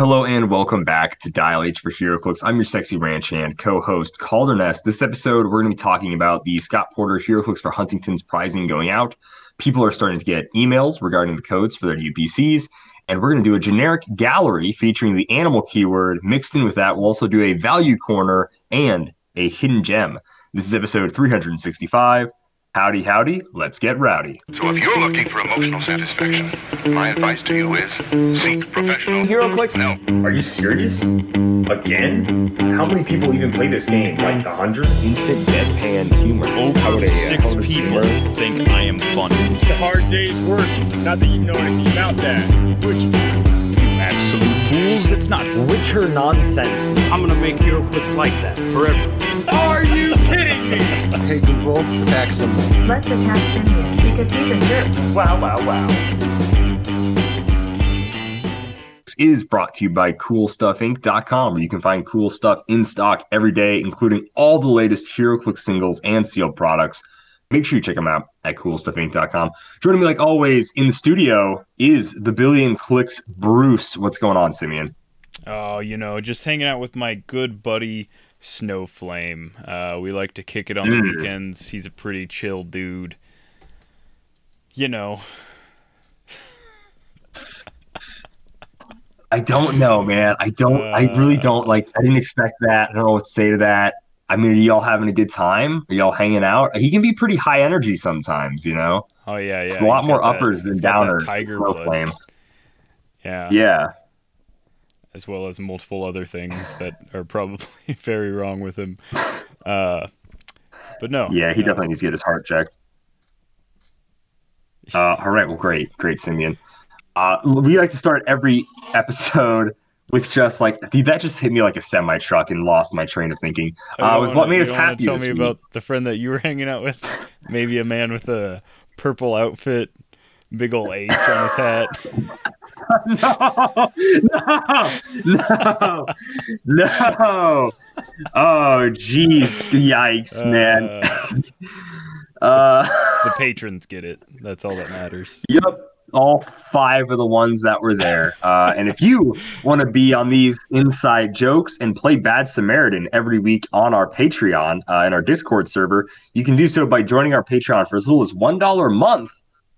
Hello and welcome back to Dial H for HeroClix. I'm your sexy ranch hand co-host Calder Nest. This episode, we're going to be talking about the Scott Porter HeroClix for Huntington's prizing going out. People are starting to get emails regarding the codes for their UPCs, and we're going to do a generic gallery featuring the animal keyword. Mixed in with that, we'll also do a value corner and a hidden gem. This is episode 365. Howdy, howdy, let's get rowdy. So if you're looking for emotional satisfaction, my advice to you is seek professional HeroClix? No. Are you serious? Again? How many people even play this game? Like the hundred? Instant deadpan humor. Over would a, six how would a people gamer- think I am funny. It's a hard day's work. Not that you know anything about that. Which You absolute fools. It's not. Witcher nonsense. I'm gonna make hero HeroClix like that forever. Are you kidding me? Hey Google, attack someone. Let's attack Simeon because he's a jerk. Wow, wow, wow. This is brought to you by CoolStuffInc.com, where you can find cool stuff in stock every day, including all the latest HeroClix singles and sealed products. Make sure you check them out at CoolStuffInc.com. Joining me, like always, in the studio is the Billion Clicks Bruce. What's going on, Simeon? Oh, you know, just hanging out with my good buddy Snowflame. Uh, we like to kick it on the Mm. weekends. He's a pretty chill dude. You know, I don't know, man. I don't. I really don't like. I didn't expect that. I don't know what to say to that. I mean, are y'all having a good time? Are y'all hanging out? He can be pretty high energy sometimes, you know. oh yeah, yeah. it's a lot more got that- uppers than downers. Tiger blood. Snowflame. Yeah, Yeah. As well as multiple other things that are probably very wrong with him. Uh, but no. Yeah, he no. definitely needs to get his heart checked. Uh, all right, well, great, great, Simeon. Uh, we like to start every episode with just like, dude, that just hit me like a semi truck and lost my train of thinking. Oh, Uh, with wanna- what made us happy Tell me week. about the friend that you were hanging out with. Maybe a man with a purple outfit, big old H on his hat. no, no, no, no. Oh, jeez, yikes, man. Uh, The patrons get it. That's all that matters. Yep, all five of the ones that were there. Uh, and if you want to be on these inside jokes and play Bad Samaritan every week on our Patreon uh, and our Discord server, you can do so by joining our Patreon for as little as one dollar a month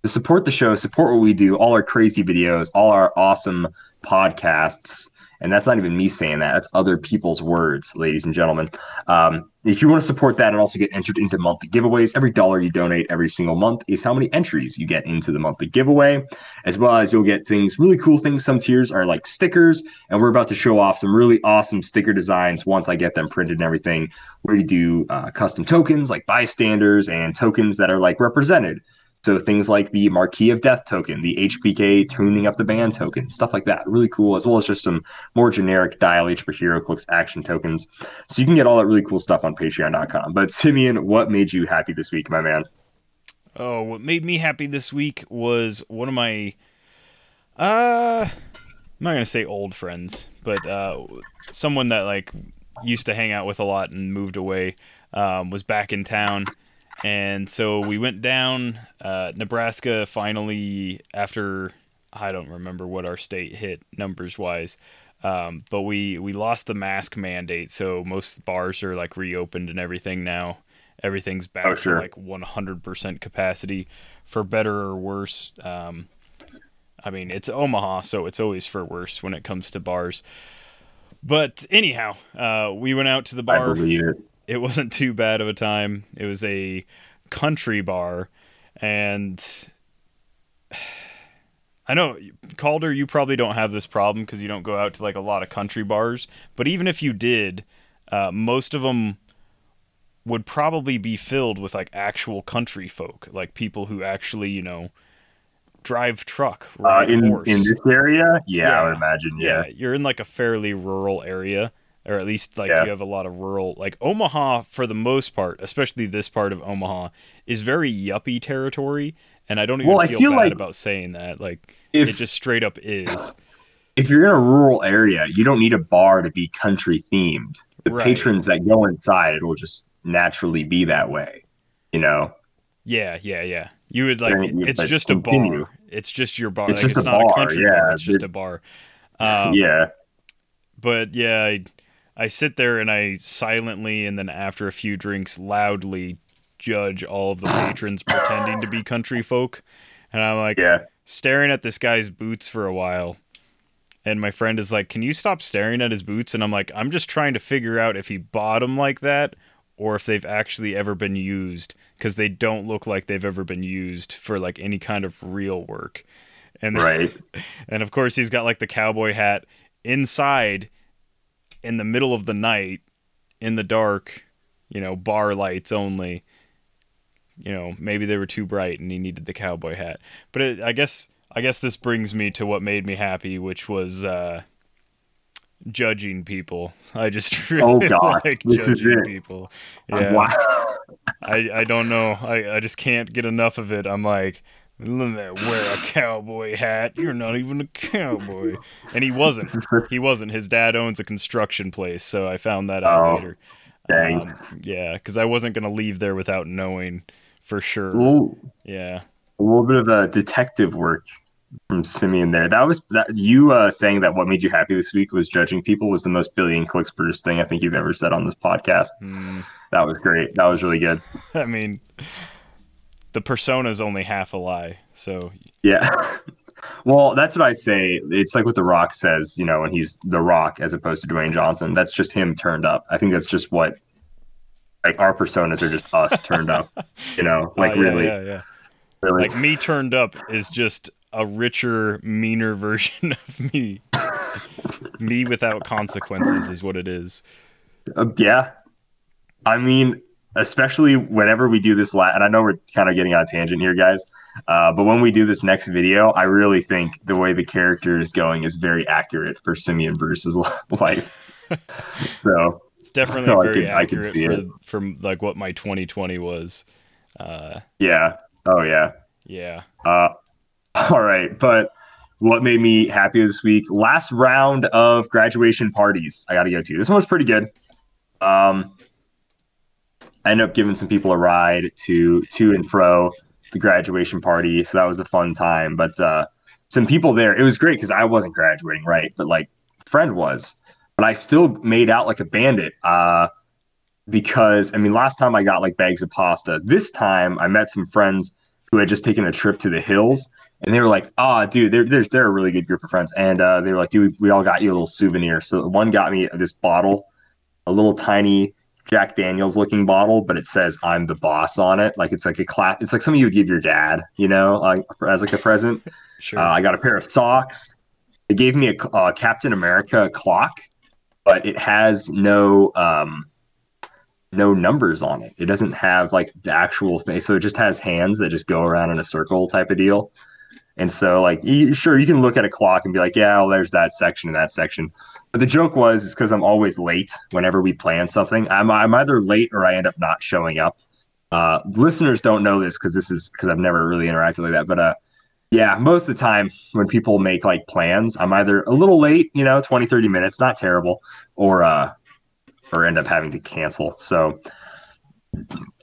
to support the show, support what we do, all our crazy videos, all our awesome podcasts. And that's not even me saying that. That's other people's words, ladies and gentlemen. Um, if you want to support that and also get entered into monthly giveaways, every dollar you donate every single month is how many entries you get into the monthly giveaway, as well as you'll get things, really cool things. Some tiers are like stickers, and we're about to show off some really awesome sticker designs once I get them printed and everything. Where you do uh, custom tokens like bystanders and tokens that are like represented. So things like the Marquee of Death token, the HPK tuning up the band token, stuff like that. Really cool, as well as just some more generic Dial H for HeroClix action tokens. So you can get all that really cool stuff on patreon.com. But Simeon, what made you happy this week, my man? Oh, what made me happy this week was one of my uh I'm not gonna say old friends, but uh someone that like used to hang out with a lot and moved away, um, was back in town. And so we went down. Uh, Nebraska finally, after I don't remember what our state hit numbers wise, um, but we we lost the mask mandate, so most bars are like reopened and everything now. Everything's back Oh, sure. to like 100% capacity, for better or worse. Um, I mean, it's Omaha, so it's always for worse when it comes to bars. But anyhow, uh, we went out to the I bar believe it. It wasn't too bad of a time. It was a country bar, and I know Calder, you probably don't have this problem because you don't go out to like a lot of country bars. But even if you did, uh, most of them would probably be filled with like actual country folk, like people who actually, you know, drive truck, Uh, ride in horse. in this area, yeah, I would imagine. Yeah, yeah, you're in like a fairly rural area, or at least like Yeah. you have a lot of rural. Like Omaha, for the most part, especially this part of Omaha, is very yuppie territory, and I don't even Well, feel, feel bad like about saying that. Like if it just straight up is. if you're in a rural area, you don't need a bar to be country themed. The Right. patrons that go inside it'll just naturally be that way. You know, Yeah, yeah, yeah. You would like it's but just a bar. It's just your bar. It's like just it's a not bar, a country yeah, bar. It's just it- a bar. Um, yeah, but yeah, I, I sit there and I silently and then after a few drinks loudly judge all of the patrons pretending to be country folk, and I'm like Yeah. staring at this guy's boots for a while. And my friend is like, "Can you stop staring at his boots?" And I'm like, "I'm just trying to figure out if he bought them like that or if they've actually ever been used because they don't look like they've ever been used for like any kind of real work." And then, Right. and of course, he's got like the cowboy hat inside in the middle of the night in the dark, you know, bar lights only. You know, maybe they were too bright and he needed the cowboy hat. But it, I guess I guess this brings me to what made me happy, which was uh judging people. I just really Oh, God. like judging people. Yeah. Wow. I, I don't know. I, I just can't get enough of it. I'm like, "Look at that, wear a cowboy hat. You're not even a cowboy. And he wasn't. This is the- He wasn't. His dad owns a construction place, so I found that out Oh, later. Dang. Um, yeah, because I wasn't gonna leave there without knowing for sure. Ooh, Yeah. a little bit of a detective work from Simeon there. That was that you uh, saying that what made you happy this week was judging people was the most billion clicks produced thing I think you've ever said on this podcast. Hmm. That was great. That was really good. I mean, the persona's only half a lie. So Yeah. Well, that's what I say. It's like what The Rock says, you know, when he's The Rock as opposed to Dwayne Johnson. That's just him turned up. I think that's just what, like, our personas are just us turned up, you know, like Uh, yeah, really, yeah, yeah. really. Like me turned up is just a richer, meaner version of me. me without consequences is what it is. Uh, yeah. I mean, especially whenever we do this, la- and I know we're kind of getting on a tangent here, guys, uh, but when we do this next video, I really think the way the character is going is very accurate for Simeon Bruce's life. so, It's definitely So I very can- I can accurate see for, it. from like what my 2020 was. Uh, yeah. Oh, yeah. yeah. Uh, all right, but what made me happy this week? Last round of graduation parties. I got to go to. This one was pretty good. Um, I ended up giving some people a ride to to and fro the graduation party, so that was a fun time. But uh, some people there, it was great because I wasn't graduating, right? But like friend was, but I still made out like a bandit. Uh, because I mean, last time I got like bags of pasta. This time I met some friends who had just taken a trip to the hills, and they were like, "Ah, dude, they're they're they're a really good group of friends." And uh, they were like, "Dude, we all got you a little souvenir." So one got me this bottle, a little tiny Jack Daniels looking bottle, but it says "I'm the boss" on it. Like it's like a class. It's like something you would give your dad, you know, like for, as like a present. Sure. Uh, I got a pair of socks. They gave me a uh, Captain America clock, but it has no um, no numbers on it. It doesn't have like the actual thing, so it just has hands that just go around in a circle type of deal. And so, like, you, sure, you can look at a clock and be like, "Yeah, well, there's that section and that section." But the joke was, is because I'm always late whenever we plan something. I'm I'm either late or I end up not showing up. Uh, listeners don't know this because this is because I've never really interacted like that. But uh, yeah, most of the time when people make like plans, I'm either a little late, you know, 20, 30 minutes, not terrible, or uh or end up having to cancel. So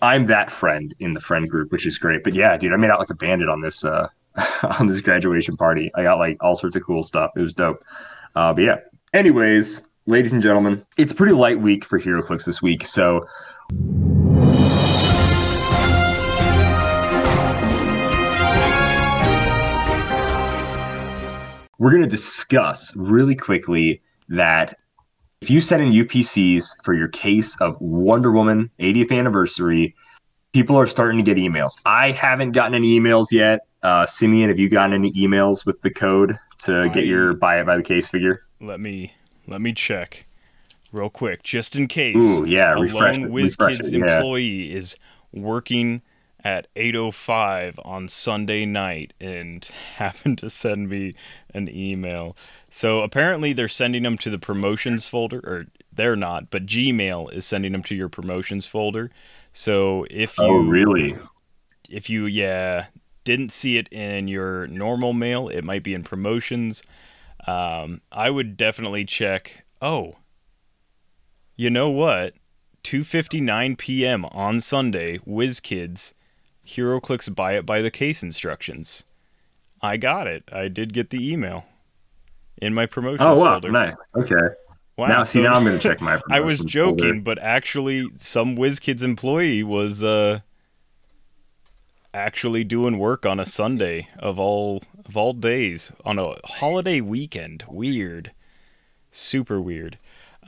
I'm that friend in the friend group, which is great. But yeah, dude, I made out like a bandit on this uh on this graduation party. I got like all sorts of cool stuff. It was dope. Uh but yeah. Anyways, ladies and gentlemen, it's a pretty light week for HeroClix this week. So we're going to discuss really quickly that if you set in UPCs for your case of Wonder Woman 80th anniversary, people are starting to get emails. I haven't gotten any emails yet. Uh, Simeon, have you gotten any emails with the code to get your buy it by the case figure? Let me let me check real quick, just in case. Ooh, yeah, a refresh lone refresh WizKids it, yeah. employee is working at 8:05 on Sunday night and happened to send me an email. So apparently they're sending them to the promotions folder, or they're not, but Gmail is sending them to your promotions folder. So if oh, you Oh, really? if you yeah didn't see it in your normal mail it might be in promotions um, i would definitely check oh you know what 2.59 p.m on sunday WizKids HeroClix buy it by the case instructions i got it i did get the email in my promotions Oh, wow. folder Nice. Okay. Wow. now, see, so- now I'm going to check my. I was joking, folder. but actually, some WizKids employee was uh, actually doing work on a Sunday of all of all days on a holiday weekend. Weird, super weird.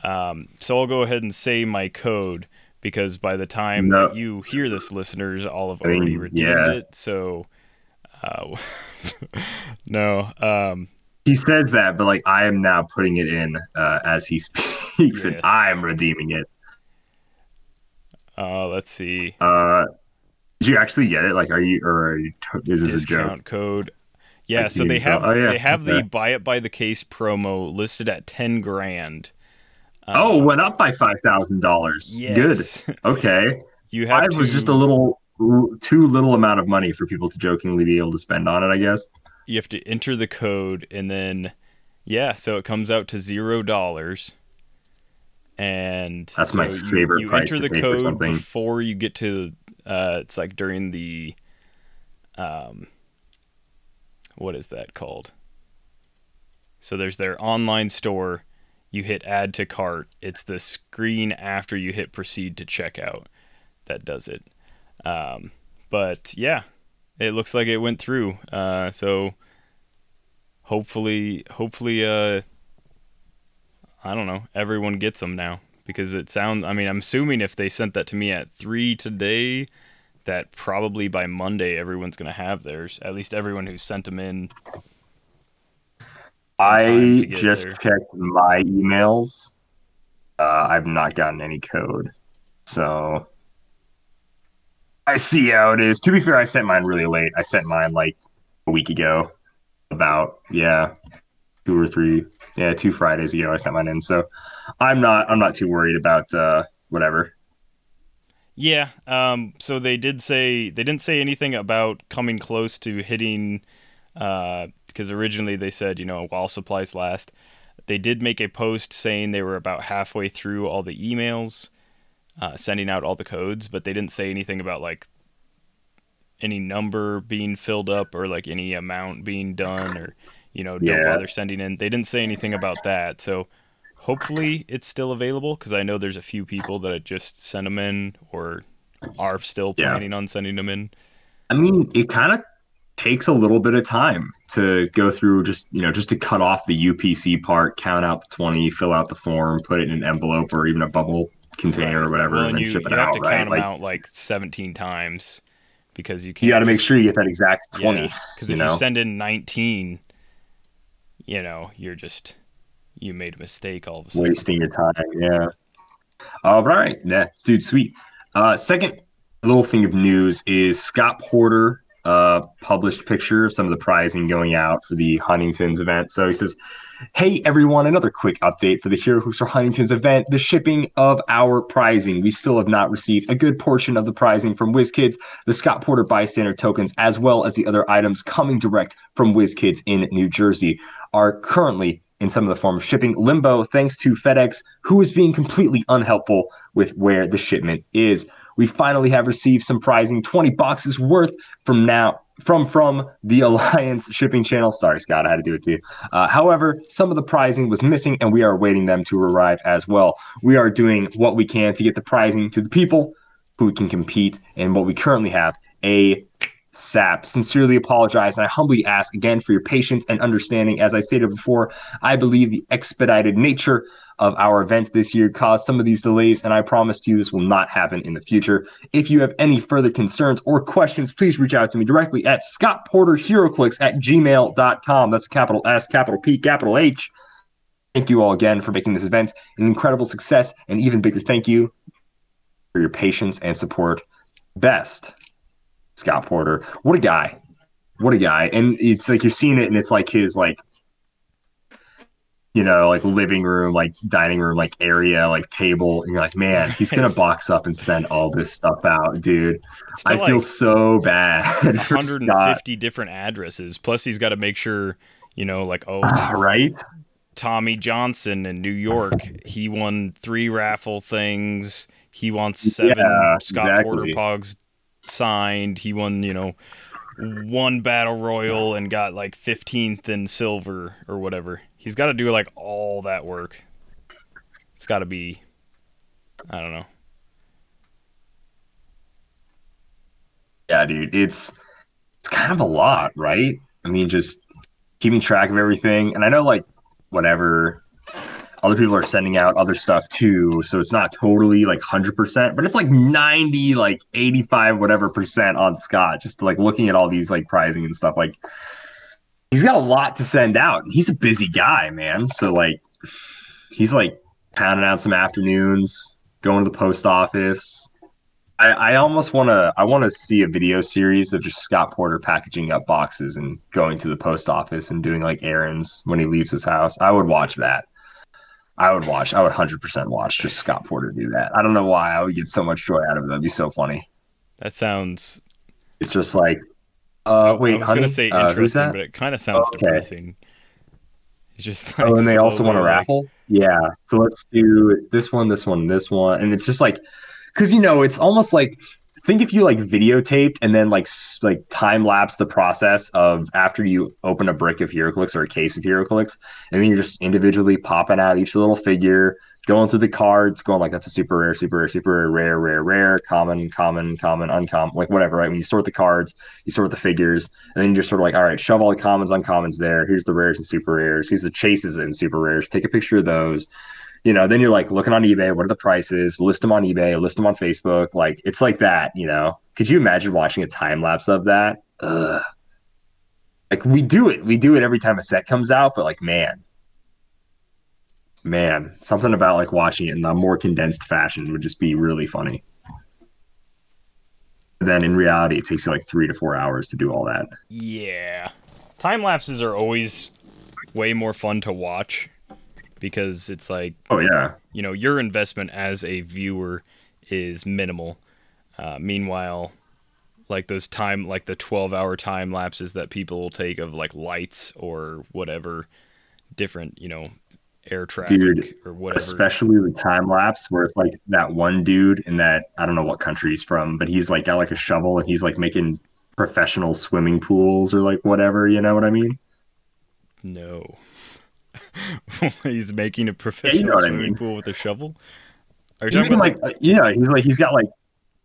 Um, so I'll go ahead and say my code because by the time No. that you hear this, listeners, I'll have I mean, already redeemed yeah. it. So, uh, no. Um, He says that, but like I am now putting it in uh, as he speaks, and I'm redeeming it. uh, let's see. Uh, did you actually get it? Like, are you or are you, is this a joke? code. Yeah, Like so you they have oh, yeah, they have the buy it by the case promo listed at ten grand. oh, Uh, went up by five thousand dollars. Good. Okay. you have Five to. was just a little too little amount of money for people to jokingly be able to spend on it. I guess. You have to enter the code and then, yeah. So it comes out to zero dollars. And That's so my favorite You, price enter the code before you get to. Uh, it's like during the. Um. What is that called? So there's their online store. You hit add to cart. It's the screen after you hit proceed to checkout that does it. Um, but yeah, it looks like it went through. Uh, so hopefully, hopefully, uh, I don't know, everyone gets them now because it sounds. I mean, I'm assuming if they sent that to me at three today, that probably by Monday everyone's gonna have theirs. At least everyone who sent them in. I just there. checked my emails. Uh, I've not gotten any code, so I see how it is. To be fair, I sent mine really late. I sent mine like a week ago, about yeah, two or three, yeah, two Fridays ago. I sent mine in, so I'm not I'm not too worried about uh, whatever. Yeah. Um. So they did say they didn't say anything about coming close to hitting, because originally they said you know while supplies last. They did make a post saying they were about halfway through all the emails, uh, sending out all the codes, but they didn't say anything about like any number being filled up or like any amount being done or you know don't Yeah. bother sending in. They didn't say anything about that. So hopefully it's still available because I know there's a few people that just sent them in or are still Yeah. planning on sending them in. I mean, it kind of takes a little bit of time to go through just you know just to cut off the UPC part, count out the twenty, fill out the form, put it in an envelope or even a bubble container or whatever, Well, and you, ship it out. you have to right? count Like them out like 17 times because you can't. you got to make sure you get that exact twenty. Because you if you send in 19, you know, you're just you made a mistake all of a sudden. wasting your time. Yeah. All right, yeah, dude, sweet. Uh, second little thing of news is Scott Porter uh, published picture of some of the prizing going out for the Huntington's event. So he says, Hey everyone, another quick update for the Hero Hooks for Huntington's event. The shipping of our prizing. We still have not received a good portion of the prizing from WizKids, the Scott Porter bystander tokens, as well as the other items coming direct from WizKids in New Jersey, are currently in some of the form of shipping limbo thanks to FedEx, who is being completely unhelpful with where the shipment is. We finally have received some prizing 20 boxes worth from now from from the Alliance shipping channel. Sorry, Scott, I had to do it to you. Uh, however, some of the prizing was missing, and we are awaiting them to arrive as well. We are doing what we can to get the prizing to the people who can compete, and what we currently have a SAP. Sincerely apologize, and I humbly ask again for your patience and understanding. As I stated before, I believe the expedited nature of our events this year caused some of these delays, and I promise to you this will not happen in the future. If you have any further concerns or questions, please reach out to me directly at scottporterheroclicks at gmail.com. That's capital S, capital P, capital H. Thank you all again for making this event an incredible success, and even bigger thank you for your patience and support. Best, Scott Porter. What a guy. What a guy. And it's like you're seeing it, and it's like his, like, you know, like living room, like dining room, like area, like table. And you're like, man, he's going to box up and send all this stuff out, dude. I to feel like so bad. for Scott. 150 different addresses. Plus, he's got to make sure, you know, like oh, right? Tommy Johnson in New York, he won three raffle things. He wants seven Yeah, Scott Porter exactly. Pogs signed. He won, you know, one battle royal and got like 15th in silver or whatever. He's got to do like all that work. It's got to be. I don't know. Yeah, dude, it's it's kind of a lot, right? I mean, just keeping track of everything. And I know, like, whatever other people are sending out other stuff too, so it's not totally like hundred percent, but it's like ninety, like eighty-five, whatever percent on Scott. Just like looking at all these like prizing and stuff, like he's got a lot to send out. He's a busy guy, man. So like, he's like pounding out some afternoons, going to the post office. I, I almost want to. I want to see a video series of just Scott Porter packaging up boxes and going to the post office and doing like errands when he leaves his house. I would watch that. I would watch. I would hundred percent watch just Scott Porter do that. I don't know why. I would get so much joy out of it. That'd be so funny. That sounds. It's just like, uh, wait, I was gonna say uh, interesting, that? but it kind of sounds Okay. depressing. It's just like Oh, and they also want to like- raffle. Yeah. So let's do this one, this one, this one, and it's just like, because you know, it's almost like think if you like videotaped and then like like time lapse the process of after you open a brick of HeroClix or a case of HeroClix, and then you're just individually popping out each little figure, going through the cards, going like that's a super rare, super rare, super rare, rare, rare, rare, common, common, common, uncommon, like whatever. Right? When you sort the cards, you sort the figures, and then you're sort of like, all right, shove all the commons, uncommons there. Here's the rares and super rares. Here's the chases and super rares. Take a picture of those. You know, then you're like looking on eBay. What are the prices? List them on eBay. List them on Facebook. Like it's like that. You know, could you imagine watching a time lapse of that? Ugh. Like we do it. We do it every time a set comes out. But like, man, man, something about like watching it in a more condensed fashion would just be really funny. Then in reality, it takes you like three to four hours to do all that. Yeah. Time lapses are always way more fun to watch because it's like, Oh yeah. you know, your investment as a viewer is minimal. Uh, meanwhile, like those time, like the 12 hour time lapses that people will take of like lights or whatever different, you know, air traffic Dude, or whatever. especially the time lapse where it's like that one dude in that I don't know what country he's from, but he's like got like a shovel and he's like making professional swimming pools or like whatever, you know what I mean? No. He's making a professional what I swimming mean. pool with a shovel. Are you talking like uh, yeah, he's like he's got like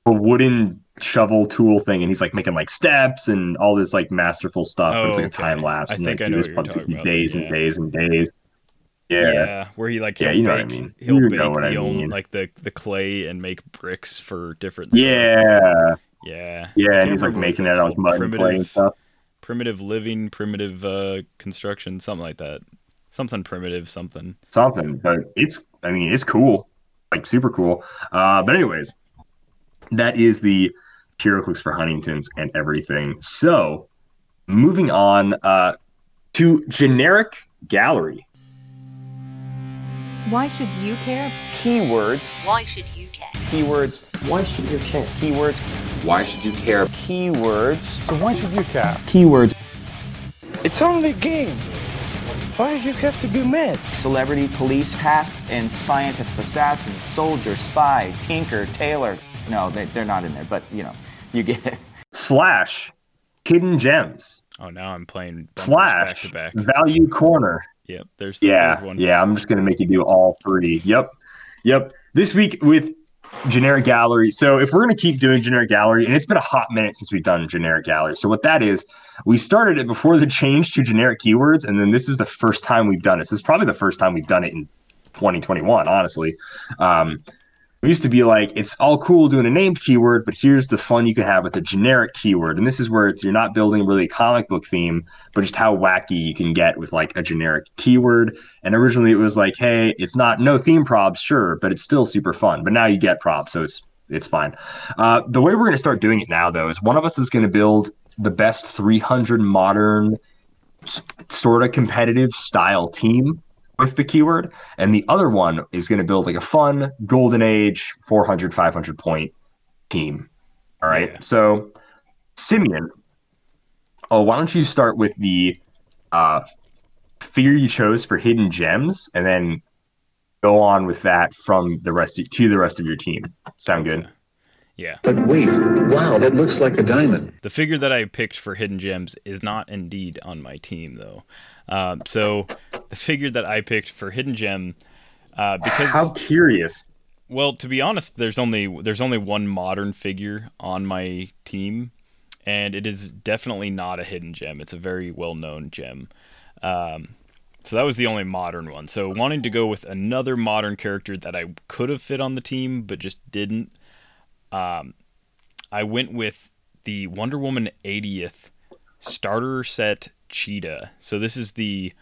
a wooden shovel tool thing and he's like making like steps and all this like masterful stuff. but it's Oh, like a time lapse I and think like I know do this for days then, and yeah. days and days. yeah. Yeah. where he like Yeah, he'll you know what I bake mean. he'll You bake know what I the own like the the clay and make bricks for different stuff. Yeah. Yeah. Yeah, and he's like making it that's out of mud and clay and primitive stuff. primitive living, primitive uh construction, something like that. Something primitive, something. something, but it's I mean it's cool, like super cool. Uh, but anyways, that is the HeroClix for Huntingtons and everything. So moving on uh, to generic gallery. Why should you care? Keywords. Why should you care? Keywords. Why should you care? Keywords. Why should you care? Keywords. So why should you care? Keywords. It's only a game. Why do you have to be mad? Celebrity, police, past, and scientist, assassin, soldier, spy, tinker, tailor. No, they, they're not in there, but you know, you get it. Slash hidden gems. Oh, now I'm playing Slash back to back. value corner. Yep, there's the Yeah, third one. yeah. I'm just gonna make you do all three. Yep, yep. This week with generic gallery. So if we're gonna keep doing generic gallery, and it's been a hot minute since we've done generic gallery. So what that is, we started it before the change to generic keywords, and then this is the first time we've done it. So this is probably the first time we've done it in 2021. Honestly, um, we used to be like, it's all cool doing a named keyword, but here's the fun you can have with a generic keyword, and this is where it's you're not building really a comic book theme, but just how wacky you can get with like a generic keyword. And originally it was like, hey, it's not no theme props, sure, but it's still super fun. But now you get props, so it's it's fine. Uh, the way we're going to start doing it now, though, is one of us is going to build the best 300 modern, sort of competitive style team with the keyword, and the other one is going to build like a fun golden age 400, 500 point team. All right. Yeah. So, Simeon, oh, why don't you start with the uh, figure you chose for hidden gems, and then go on with that from the rest of, to the rest of your team. Sound good? Yeah. But wait, wow, that looks like a diamond. The figure that I picked for Hidden Gems is not indeed on my team, though. Um, so the figure that I picked for Hidden Gem Uh, because How curious. well, to be honest, there's only there's only one modern figure on my team, and it is definitely not a hidden gem. It's a very well known gem. Um, so that was the only modern one. So wanting to go with another modern character that I could have fit on the team but just didn't, um, I went with the Wonder Woman 80th starter set Cheetah. So this is the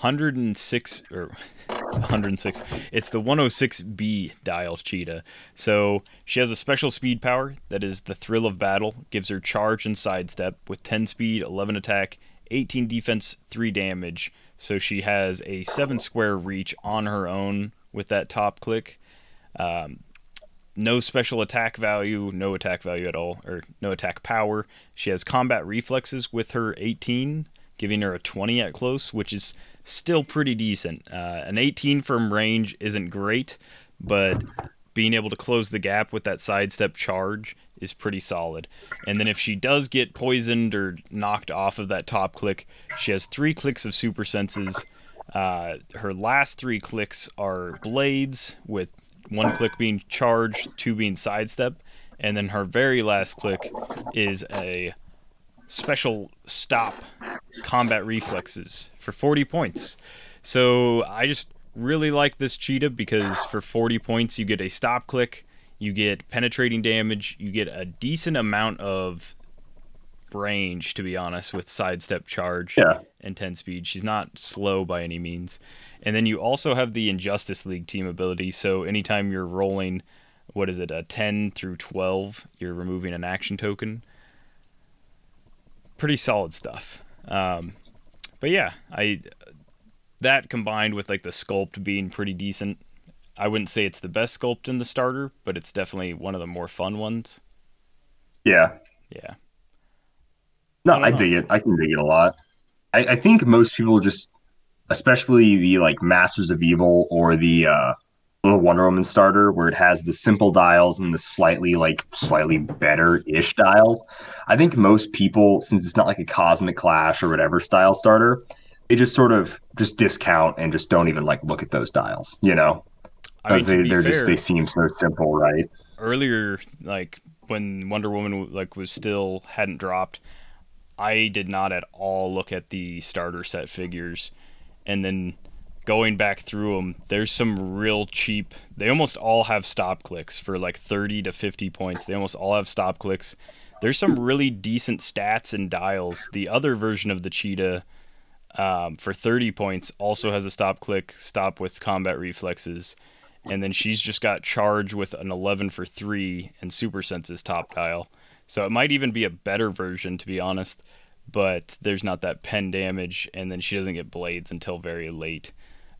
106 or 106. It's the 106B dial Cheetah. So she has a special speed power that is the thrill of battle. Gives her charge and sidestep with 10 speed, 11 attack, 18 defense, 3 damage. So she has a 7 square reach on her own with that top click. Um, no special attack value, no attack value at all, or no attack power. She has combat reflexes with her 18, giving her a 20 at close, which is still pretty decent. Uh, an 18 from range isn't great, but being able to close the gap with that sidestep charge is pretty solid. And then if she does get poisoned or knocked off of that top click, she has three clicks of super senses. Uh, her last three clicks are blades with one click being charge, two being sidestep, and then her very last click is a special stop combat reflexes for 40 points. So I just really like this cheetah because for 40 points you get a stop click, you get penetrating damage, you get a decent amount of range to be honest with sidestep charge Yeah. and 10 speed. She's not slow by any means. And then you also have the Injustice League team ability. So anytime you're rolling, what is it, a 10 through 12, you're removing an action token. Pretty solid stuff. Um, but yeah, I that combined with like the sculpt being pretty decent. I wouldn't say it's the best sculpt in the starter, but it's definitely one of the more fun ones. Yeah. Yeah. No, I I, dig it. I can dig it a lot. I, I think most people just, especially the like Masters of Evil or the uh, little Wonder Woman starter, where it has the simple dials and the slightly like slightly better ish dials. I think most people, since it's not like a Cosmic Clash or whatever style starter, they just sort of just discount and just don't even like look at those dials. You know, I mean, because they they're fair, just they seem so simple, right? earlier like when Wonder Woman like was still hadn't dropped, I did not at all look at the starter set figures, and then going back through them, there's some real cheap. They almost all have stop clicks for like 30 to 50 points. They almost all have stop clicks. There's some really decent stats and dials. The other version of the cheetah. Um, for 30 points, also has a stop click, stop with combat reflexes, and then she's just got charge with an 11 for 3 and super senses top dial so it might even be a better version to be honest but there's not that pen damage and then she doesn't get blades until very late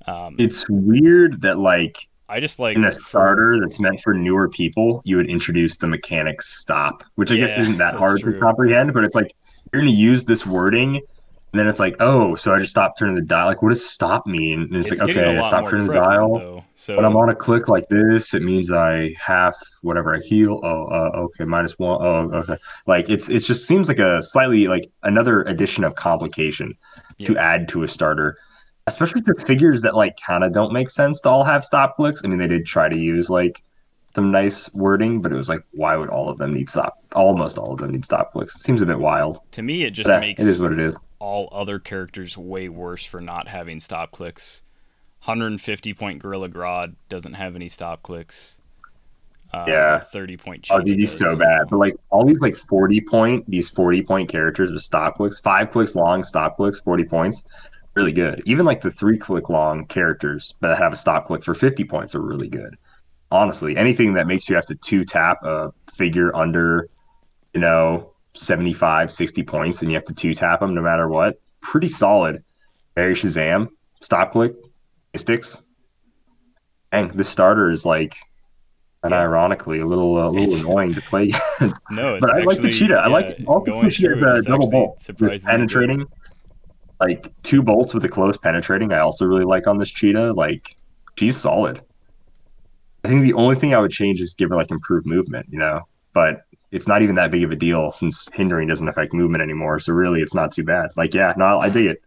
um, It's weird that like i just like in a starter that's meant for newer people, you would introduce the mechanic stop, which I guess isn't that hard true. to comprehend, but it's like you're going to use this wording, and then it's like, oh, so I just stopped turning the dial. Like, what does stop mean? And it's, it's like, okay, I stopped turning the dial, though so but I'm on a click like this. It means I half whatever I heal. Oh, uh, okay, minus one. Oh, okay. Like it's it just seems like a slightly like another addition of complication to add to a starter especially for figures that like kind of don't make sense to all have stop clicks. I mean, they did try to use like some nice wording, but it was like, why would all of them need stop? Almost all of them need stop clicks. It seems a bit wild. to me it just But, uh, makes it is what it is. All other characters way worse for not having stop clicks 150 point gorilla grodd doesn't have any stop clicks uh, Yeah. 30 point Oh, Cheetah dude, he's so bad. But like all these like forty point, these forty point characters with stop clicks, five clicks long, stop clicks, forty points, really good. Even like the three click long characters that have a stop click for fifty points are really good. Honestly, anything that makes you have to two tap a figure under, you know, 75, 60 points, and you have to two tap them no matter what, pretty solid. Mary Shazam, stop click, mystics. Dang, this starter is like, and Yeah. ironically, a little uh, a little It's- annoying to play. No, it's but I like the actually- cheetah. I like yeah, also the cheetah the double actually bolt surprisingly good. penetrating. Like two bolts with a close penetrating. I also really like on this cheetah. Like she's solid. I think the only thing I would change is give her like improved movement. You know, but it's not even that big of a deal since hindering doesn't affect movement anymore. So really, it's not too bad. Like, yeah, no, I dig it.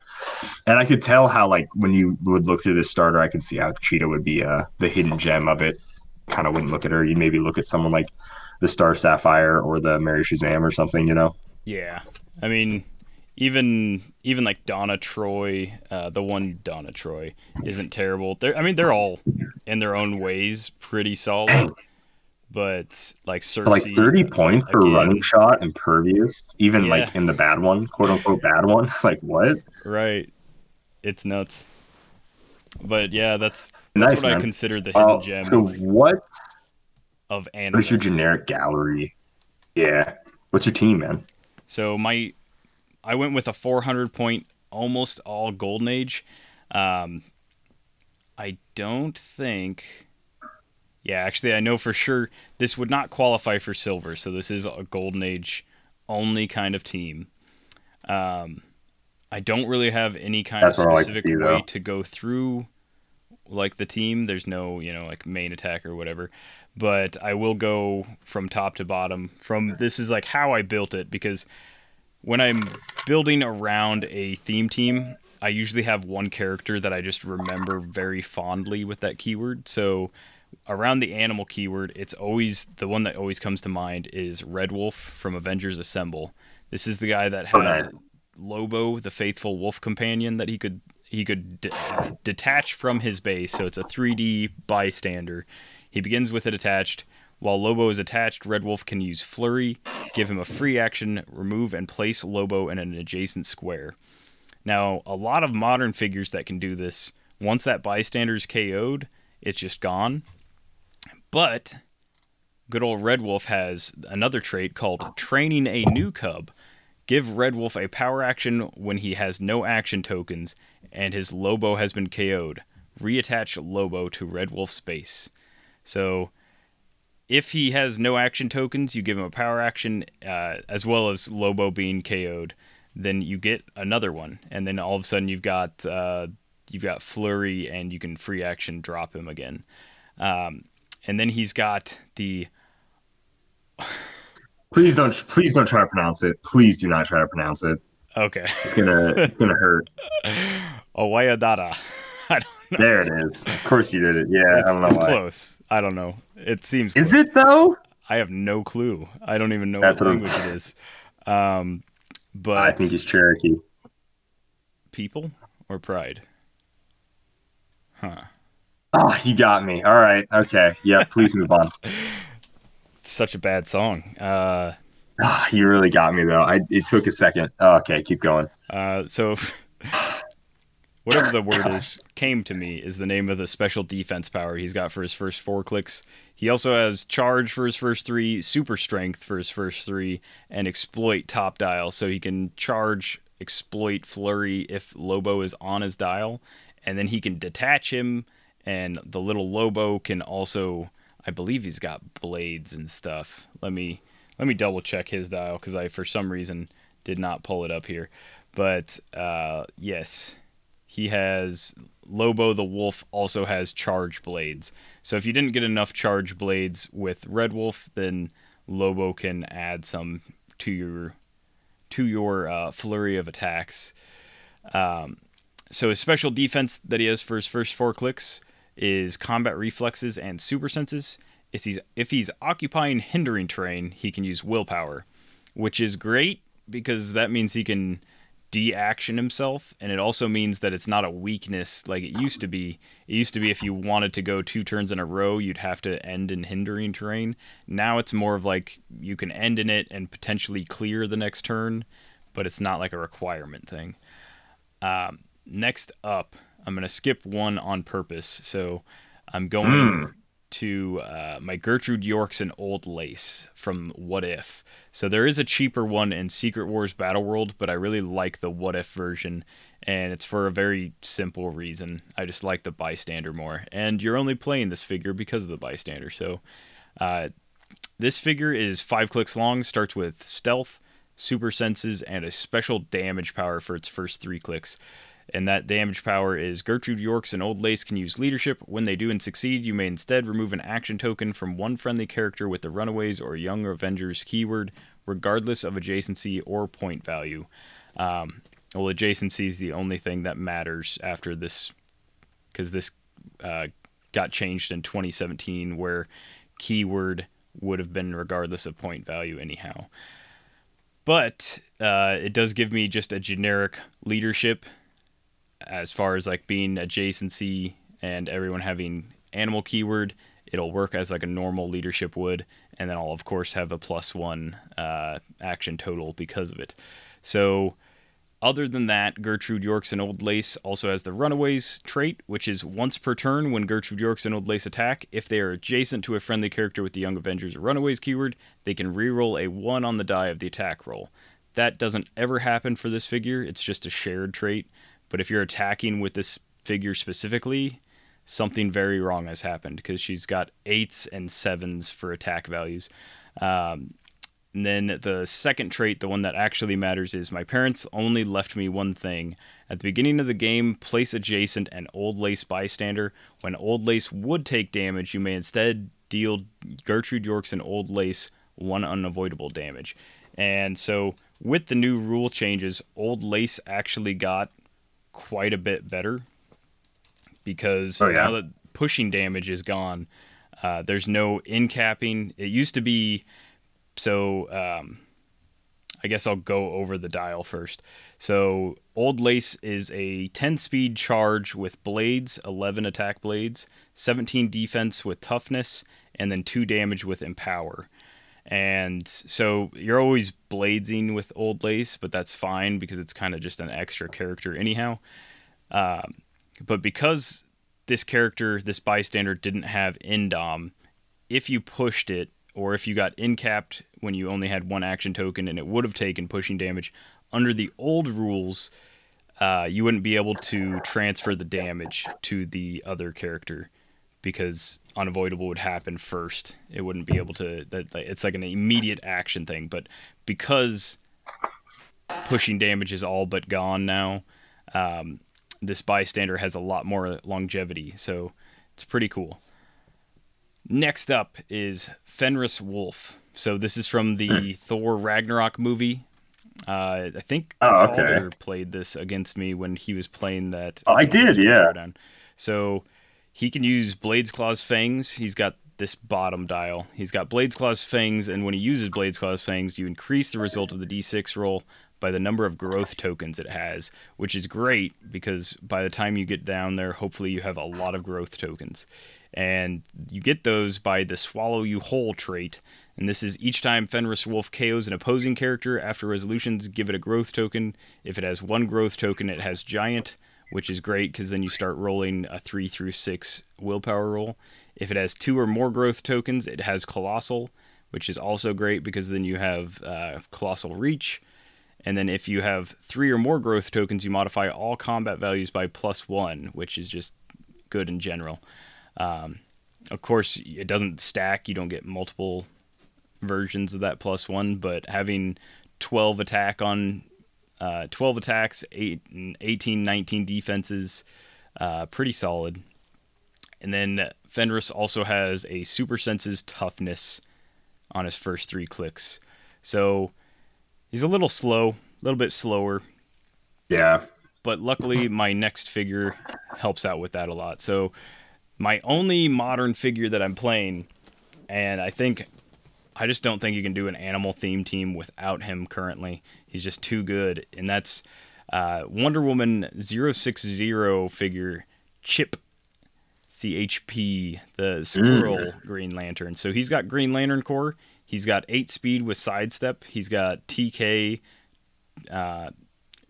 And I could tell how, like, when you would look through this starter, I could see how Cheetah would be uh, the hidden gem of it. Kind of wouldn't look at her. You'd maybe look at someone like the Star Sapphire or the Mary Shazam or something, you know? Yeah, I mean, even even like Donna Troy, uh, the one Donna Troy isn't terrible. They're, I mean, they're all in their own ways pretty solid. But like Circe, like 30 points for again, running shot, impervious, even Yeah. like in the bad one, quote unquote bad one. Like, what? Right, it's nuts. But yeah, that's that's Nice, what I consider the hidden Uh, gem so, of, what? of anime. is your generic gallery? Yeah. What's your team, man? So my, I went with a 400 point, almost all golden age. Um, I don't think. Yeah, actually, I know for sure this would not qualify for silver. So this is a golden age only kind of team. Um, I don't really have any kind That's of I like to specific way to go through like the team. There's no, you know, like main attack or whatever. But I will go from top to bottom. From this is like how I built it because when I'm building around a theme team, I usually have one character that I just remember very fondly with that keyword. So around the animal keyword, it's always the one that always comes to mind is Red Wolf from Avengers Assemble. This is the guy that had. Lobo, the faithful wolf companion that he could he could d- detach from his base. So it's a 3D bystander. He begins with it attached. While Lobo is attached, Red Wolf can use Flurry, give him a free action, remove and place Lobo in an adjacent square. Now, a lot of modern figures that can do this, once that bystander's KO'd, it's just gone. But good old Red Wolf has another trait called Training a New Cub. Give Red Wolf a power action when he has no action tokens and his Lobo has been KO'd. Reattach Lobo to Red Wolf's base. So, if he has no action tokens, you give him a power action uh, as well as Lobo being KO'd. Then you get another one, and then all of a sudden you've got uh, you've got Flurry, and you can free action drop him again. Um, and then he's got the Please don't, please don't try to pronounce it. Please do not try to pronounce it. okay It's gonna, it's gonna hurt. Owayadada. I don't know. There it is. Of course you did it. Yeah, It's, I don't know it's why. close. I don't know. It seems. Is close. it though? I have no clue. I don't even know That's what what language it is. Um, but I think he's Cherokee. people or pride? Huh. Oh, you got me. All right. Okay. Yeah. Please move on. It's such a bad song. Uh, Ah, you really got me though. I it took a second. Oh, okay, keep going. uh, so whatever the word is came to me is the name of the special defense power he's got for his first four clicks. He also has charge for his first three, super strength for his first three, and exploit top dial. So he can charge, exploit flurry if Lobo is on his dial, and then he can detach him. And the little Lobo can also, I believe he's got blades and stuff. Let me let me double check his dial because I for some reason did not pull it up here. But uh, yes, he has Lobo the Wolf also has charge blades. So if you didn't get enough charge blades with Red Wolf, then Lobo can add some to your to your uh, flurry of attacks. Um, so his special defense that he has for his first four clicks is combat reflexes and super senses. If he's if he's occupying hindering terrain, he can use willpower, which is great because that means he can de-action himself. And it also means that it's not a weakness like it used to be. It used to be if you wanted to go two turns in a row you'd have to end in hindering terrain. Now it's more of like you can end in it and potentially clear the next turn but it's not like a requirement thing. Um, next up i'm going to skip one on purpose so i'm going Mm. to uh, my gertrude yorkes and old lace from what if so there is a cheaper one in Secret Wars Battle World, but I really like the What If version, and it's for a very simple reason. I just like the bystander more, and you're only playing this figure because of the bystander. So, uh, this figure is five clicks long, starts with stealth, super senses, and a special damage power for its first three clicks. And that damage power is Gertrude Yorkes and Old Lace can use leadership. When they do and succeed, you may instead remove an action token from one friendly character with the Runaways or Young Avengers keyword, regardless of adjacency or point value. Um, well, adjacency is the only thing that matters after this, because this uh, got changed in 2017, where keyword would have been regardless of point value, anyhow. But uh, it does give me just a generic leadership as far as like being adjacency and everyone having animal keyword. It'll work as like a normal leadership would, and then I'll of course have a plus one uh, action total because of it. So other than that, Gertrude Yorkes and Old Lace also has the Runaways trait, which is once per turn when Gertrude Yorkes and Old Lace attack. If they are adjacent to a friendly character with the Young Avengers or Runaways keyword, they can reroll a 1 on the die of the attack roll. That doesn't ever happen for this figure, it's just a shared trait. But if you're attacking with this figure specifically, something very wrong has happened because she's got 8s and 7s for attack values. Um, and then the second trait, the one that actually matters, is my parents only left me one thing. At the beginning of the game, place adjacent an Old Lace bystander. When Old Lace would take damage, you may instead deal Gertrude Yorkes and Old Lace one unavoidable damage. And so, with the new rule changes, Old Lace actually got quite a bit better because Oh, yeah? now that pushing damage is gone, uh, there's no in capping. It used to be so um, I guess I'll go over the dial first. So Old Lace is a 10 speed charge with blades, 11 attack blades, 17 defense with toughness, and then 2 damage with empower. And so you're always bladesing with Old Lace, but that's fine because it's kind of just an extra character anyhow. Um, but because this character, this bystander, didn't have Indom, if you pushed it, or if you got incapped when you only had one action token and it would have taken pushing damage, under the old rules, uh, you wouldn't be able to transfer the damage to the other character because unavoidable would happen first. It wouldn't be able to. That it's like an immediate action thing, but because pushing damage is all but gone now, um, this bystander has a lot more longevity. So it's pretty cool. Next up is Fenris Wolf. So this is from the Thor Ragnarok movie. Uh, I think Oh, okay. Calder played this against me when he was playing that. Oh, I did, yeah. Throwdown. So he can use Blades Claws Fangs. He's got this bottom dial. He's got Blades Claws Fangs, and when he uses Blades Claws Fangs, you increase the result of the D6 roll by the number of growth tokens it has, which is great because by the time you get down there, hopefully you have a lot of growth tokens. And you get those by the Swallow You Whole trait. And this is each time Fenris Wolf KOs an opposing character after resolutions, give it a growth token. If it has one growth token, it has Giant, which is great because then you start rolling a 3 through 6 willpower roll. If it has two or more growth tokens, it has Colossal, which is also great because then you have uh, Colossal Reach. And then if you have three or more growth tokens, you modify all combat values by plus one, which is just good in general. Um, of course, it doesn't stack. You don't get multiple versions of that plus one, but having 12 attack on uh, 12 attacks, eight, 18, 19 defenses, uh, pretty solid. And then Fenris also has a Super Senses toughness on his first three clicks. So he's a little slow, a little bit slower. Yeah. But luckily, my next figure helps out with that a lot. So my only modern figure that I'm playing, and I think I just don't think you can do an animal theme team without him currently. He's just too good. And that's uh, Wonder Woman 060 figure Chip CHP, the squirrel Green Lantern. So he's got Green Lantern Corps. He's got 8 speed with sidestep. He's got TK. Uh,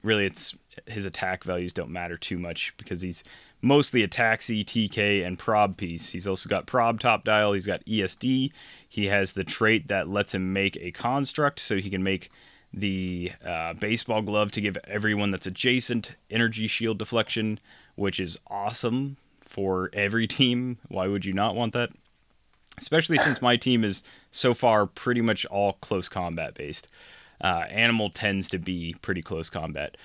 really, it's his attack values don't matter too much because he's mostly a taxi, TK, and prob piece. He's also got prob top dial. He's got ESD. He has the trait that lets him make a construct, so he can make the uh, baseball glove to give everyone that's adjacent energy shield deflection, which is awesome for every team. Why would you not want that? Especially since my team is so far pretty much all close combat based. Uh, animal tends to be pretty close combat.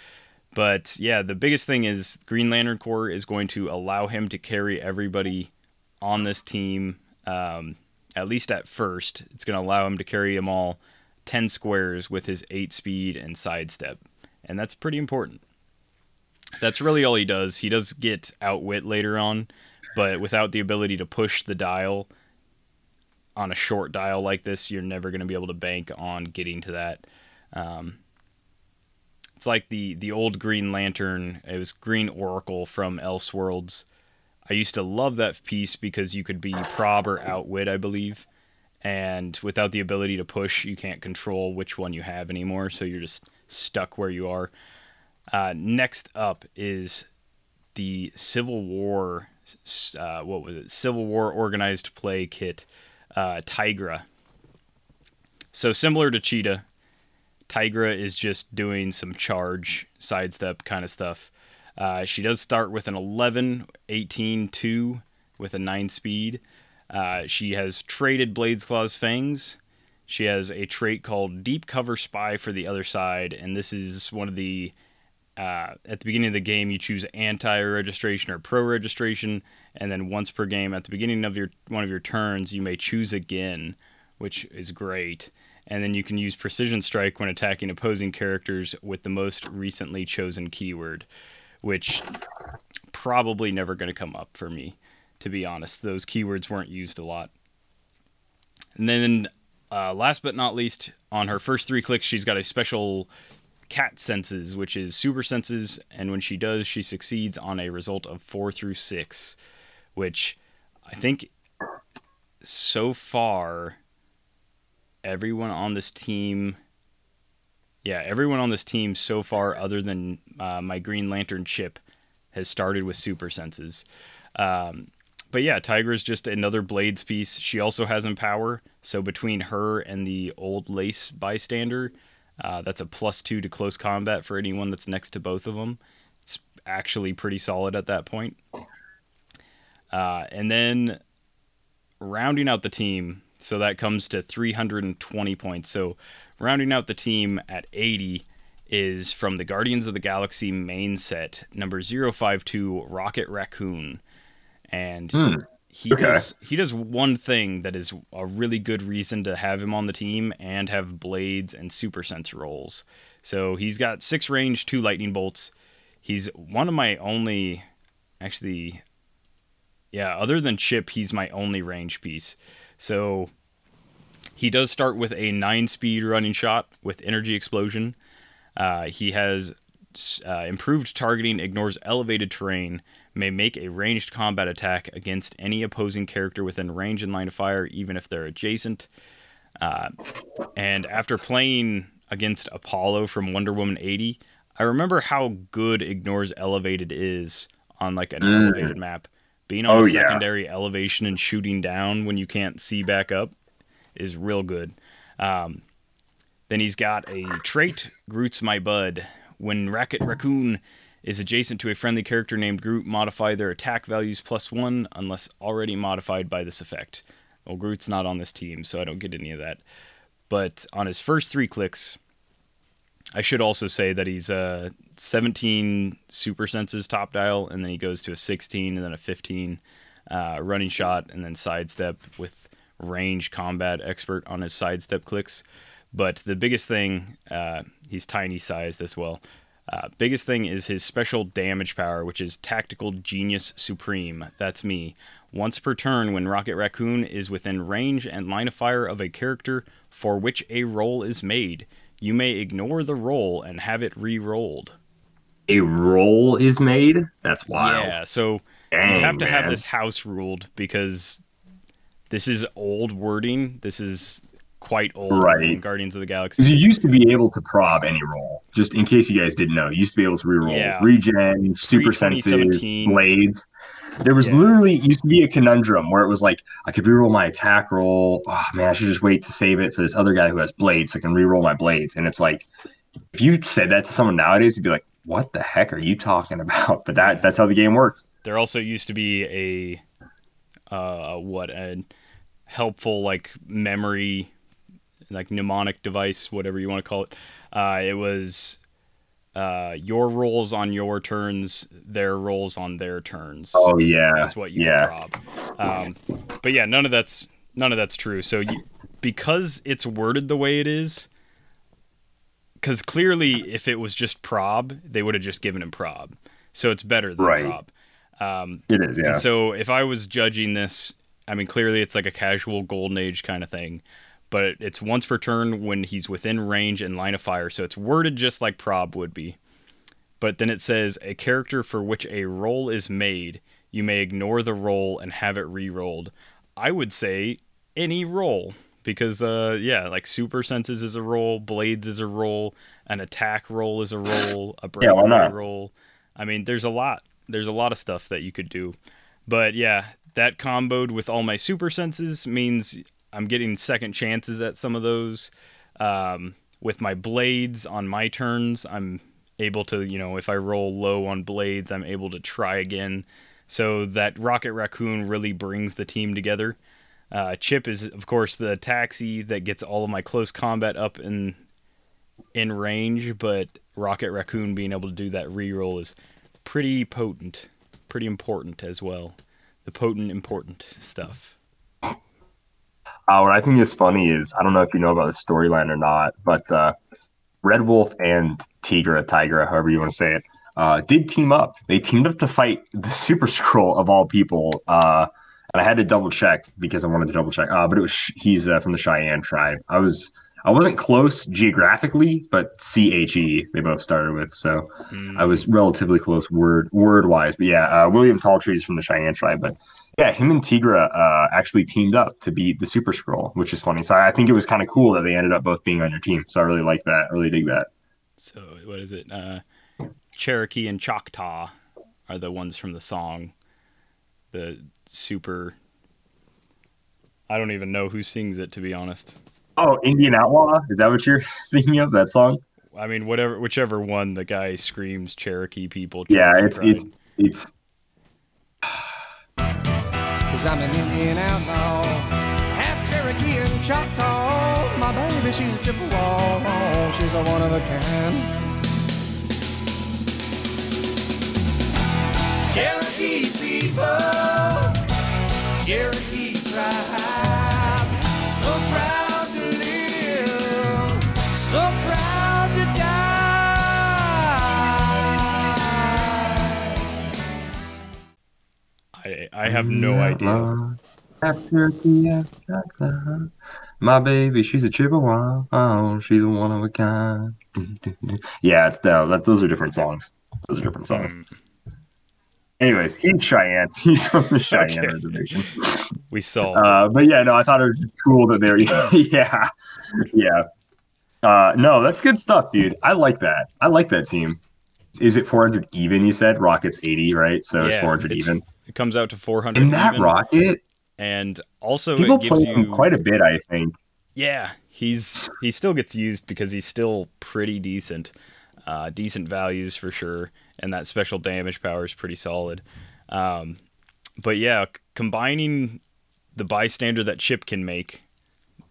But yeah, the biggest thing is Green Lantern Corps is going to allow him to carry everybody on this team, um, at least at first. It's going to allow him to carry them all 10 squares with his 8 speed and sidestep. And that's pretty important. That's really all he does. He does get outwit later on, but without the ability to push the dial on a short dial like this, you're never going to be able to bank on getting to that. Um, it's like the the old Green Lantern. It was Green Oracle from Elseworlds. I used to love that piece because you could be prob or outwit, I believe, and without the ability to push, you can't control which one you have anymore. So you're just stuck where you are. Uh, next up is the Civil War. Uh, what was it? Civil War organized play kit, uh, Tigra. So similar to Cheetah, Tigra is just doing some charge, sidestep kind of stuff. Uh, she does start with an 11, 18, 2 with a 9 speed. Uh, she has traded Blades Claw's Fangs. She has a trait called Deep Cover Spy for the other side, and this is one of the. Uh, at the beginning of the game, you choose anti-registration or pro-registration, and then once per game, at the beginning of your one of your turns, you may choose again, which is great and then you can use Precision Strike when attacking opposing characters with the most recently chosen keyword, which probably never going to come up for me, to be honest. Those keywords weren't used a lot. And then, uh, last but not least, on her first three clicks, she's got a special cat senses, which is super senses, and when she does, she succeeds on a result of four through six, which I think so far everyone on this team yeah everyone on this team so far other than uh, my green lantern chip has started with super senses. Um, but yeah tiger is just another blades piece. She also has empower so between her and the old lace bystander uh, that's a plus two to close combat for anyone that's next to both of them. It's actually pretty solid at that point. Uh, and then rounding out the team so that comes to 320 points. So rounding out the team at 80 is from the Guardians of the Galaxy main set, number 052, Rocket Raccoon. And Hmm. he Okay. does he does one thing that is a really good reason to have him on the team and have blades and super sense rolls. So he's got six range, two lightning bolts. He's one of my only actually yeah, other than Chip, he's my only range piece. So he does start with a nine speed running shot with energy explosion. Uh, he has uh, improved targeting, ignores elevated terrain, may make a ranged combat attack against any opposing character within range and line of fire, even if they're adjacent. Uh, and after playing against Apollo from Wonder Woman 80, I remember how good ignores elevated is on like an Mm. elevated map. Being on Oh, a yeah. secondary elevation and shooting down when you can't see back up is real good. Um, then he's got a trait, Groot's My Bud. When Rocket Raccoon is adjacent to a friendly character named Groot, modify their attack values plus one unless already modified by this effect. Well, Groot's not on this team, so I don't get any of that. But on his first three clicks, I should also say that he's uh, 17 super senses top dial, and then he goes to a 16 and then a 15 uh, running shot, and then sidestep with range combat expert on his sidestep clicks. But the biggest thing, uh, he's tiny sized as well. Uh, biggest thing is his special damage power, which is Tactical Genius Supreme. That's me. Once per turn, when Rocket Raccoon is within range and line of fire of a character for which a roll is made, you may ignore the roll and have it re rolled. A roll is made. That's wild. Yeah, so Dang, you have to have this house ruled because this is old wording. This is quite old Right. Guardians of the Galaxy. you used to be able to prob any roll. Just in case you guys didn't know, you used to be able to reroll Yeah. regen, super senses, blades. There was Yeah. literally used to be a conundrum where it was like I could reroll my attack roll. Oh man, I should just wait to save it for this other guy who has blades so I can reroll my blades. And it's like if you said that to someone nowadays, you'd be like, "What the heck are you talking about?" But that that's how the game works. There also used to be a uh, what a helpful like memory, like mnemonic device, whatever you want to call it. Uh, it was uh, your rolls on your turns, their rolls on their turns. Oh yeah, That's what you yeah. Um, but yeah, none of that's none of that's true. So you, because it's worded the way it is, because clearly if it was just prob, they would have just given him prob. So it's better than Right. prob. Um, It is, yeah. And so if I was judging this, I mean, clearly it's like a casual golden age kind of thing, but it's once per turn when he's within range and line of fire. So it's worded just like prob would be. But then it says a character for which a roll is made, you may ignore the roll and have it re-rolled. I would say any roll because uh yeah, like super senses is a roll, blades is a roll, an attack roll is a roll, a Yeah, why not? roll. I mean, there's a lot. There's a lot of stuff that you could do. But yeah, that comboed with all my super senses means I'm getting second chances at some of those. Um, with my blades on my turns, I'm able to, you know, if I roll low on blades, I'm able to try again. So that Rocket Raccoon really brings the team together. Uh, Chip is, of course, the taxi that gets all of my close combat up in in range, but Rocket Raccoon being able to do that reroll is pretty potent, pretty important as well. The potent, important stuff. Uh, what I think is funny is I don't know if you know about the storyline or not, but uh, Red Wolf and Tigra, Tigra, however you want to say it, uh, did team up. They teamed up to fight the Super Skrull of all people. Uh, and I had to double check because I wanted to double check. Uh, but it was he's uh, from the Cheyenne tribe. I was I wasn't close geographically, but C H E they both started with, so I was relatively close word word wise. But yeah, uh, William Talltree is from the Cheyenne tribe, but yeah, him and Tigra uh, actually teamed up to beat the Super Skrull, which is funny. So I think it was kind of cool that they ended up both being on your team. So I really like that. I really dig that. So what is it? Uh, Cherokee and Choctaw are the ones from the song. The super. I don't even know who sings it to be honest. Oh, Indian Outlaw is that what you're thinking of? That song? I mean, whatever, whichever one the guy screams Cherokee people. Yeah, Cherokee it's pride. it's it's Cause I'm an Indian outlaw, half Cherokee and Choctaw. My baby, she's a Chippewa, she's a one of a kind. Cherokee people, I have no idea. Cherokee, half Choctaw. My baby, she's a Chippewa. Oh, she's a one of a kind. Yeah, it's that those are different songs. Those are different songs. Hmm. Anyways, he's Cheyenne. He's from the Cheyenne Okay. reservation. We saw. Uh, but yeah, no, I thought it was cool that they're yeah, yeah. Uh, no, that's good stuff, dude. I like that. I like that team. Is it 400 even? You said Rocket's 80, right? So it's 400 it's- even. It comes out to 400. And that even, Rocket, and also people it gives play him you quite a bit. I think. Yeah, he's he still gets used because he's still pretty decent, uh, decent values for sure, and that special damage power is pretty solid. Um, but yeah, combining the bystander that Chip can make,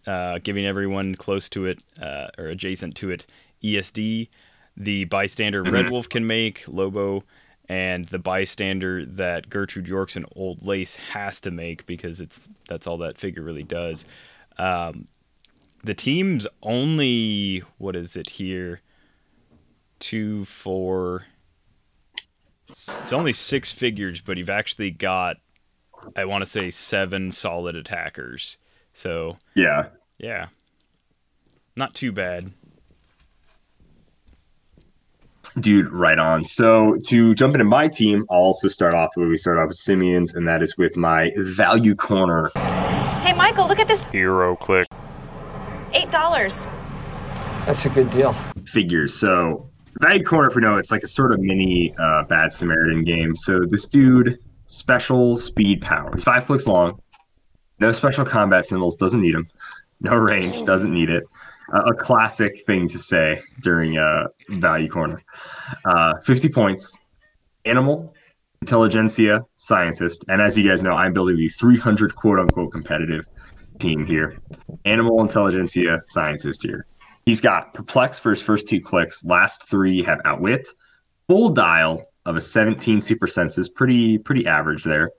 uh, giving everyone close to it uh, or adjacent to it ESD, the bystander Red Wolf can make Lobo, and the bystander that Gertrude Yorkes and Old Lace has to make because it's that's all that figure really does. Um, the team's only what is it here? Two, four. It's only six figures, but you've actually got, I want to say, seven solid attackers. So Yeah. yeah, not too bad. Dude, right on. So to jump into my team, I'll also start off where we start off with Simeons, and that is with my value corner. Hey, Michael, look at this. Hero click. Eight dollars. That's a good deal. figures. So value corner, if we know, it's like a sort of mini uh, Bad Samaritan game. So this dude, special speed power. He's five clicks long. No special combat symbols. Doesn't need them. No range. Doesn't need it. Uh, a classic thing to say during a value corner. Uh, 50 points. Animal, intelligentsia, scientist, and as you guys know, I'm building the 300 quote unquote competitive team here. Animal intelligentsia scientist here. He's got perplex for his first two clicks. Last three have outwit. Full dial of a 17 super senses, pretty pretty average there.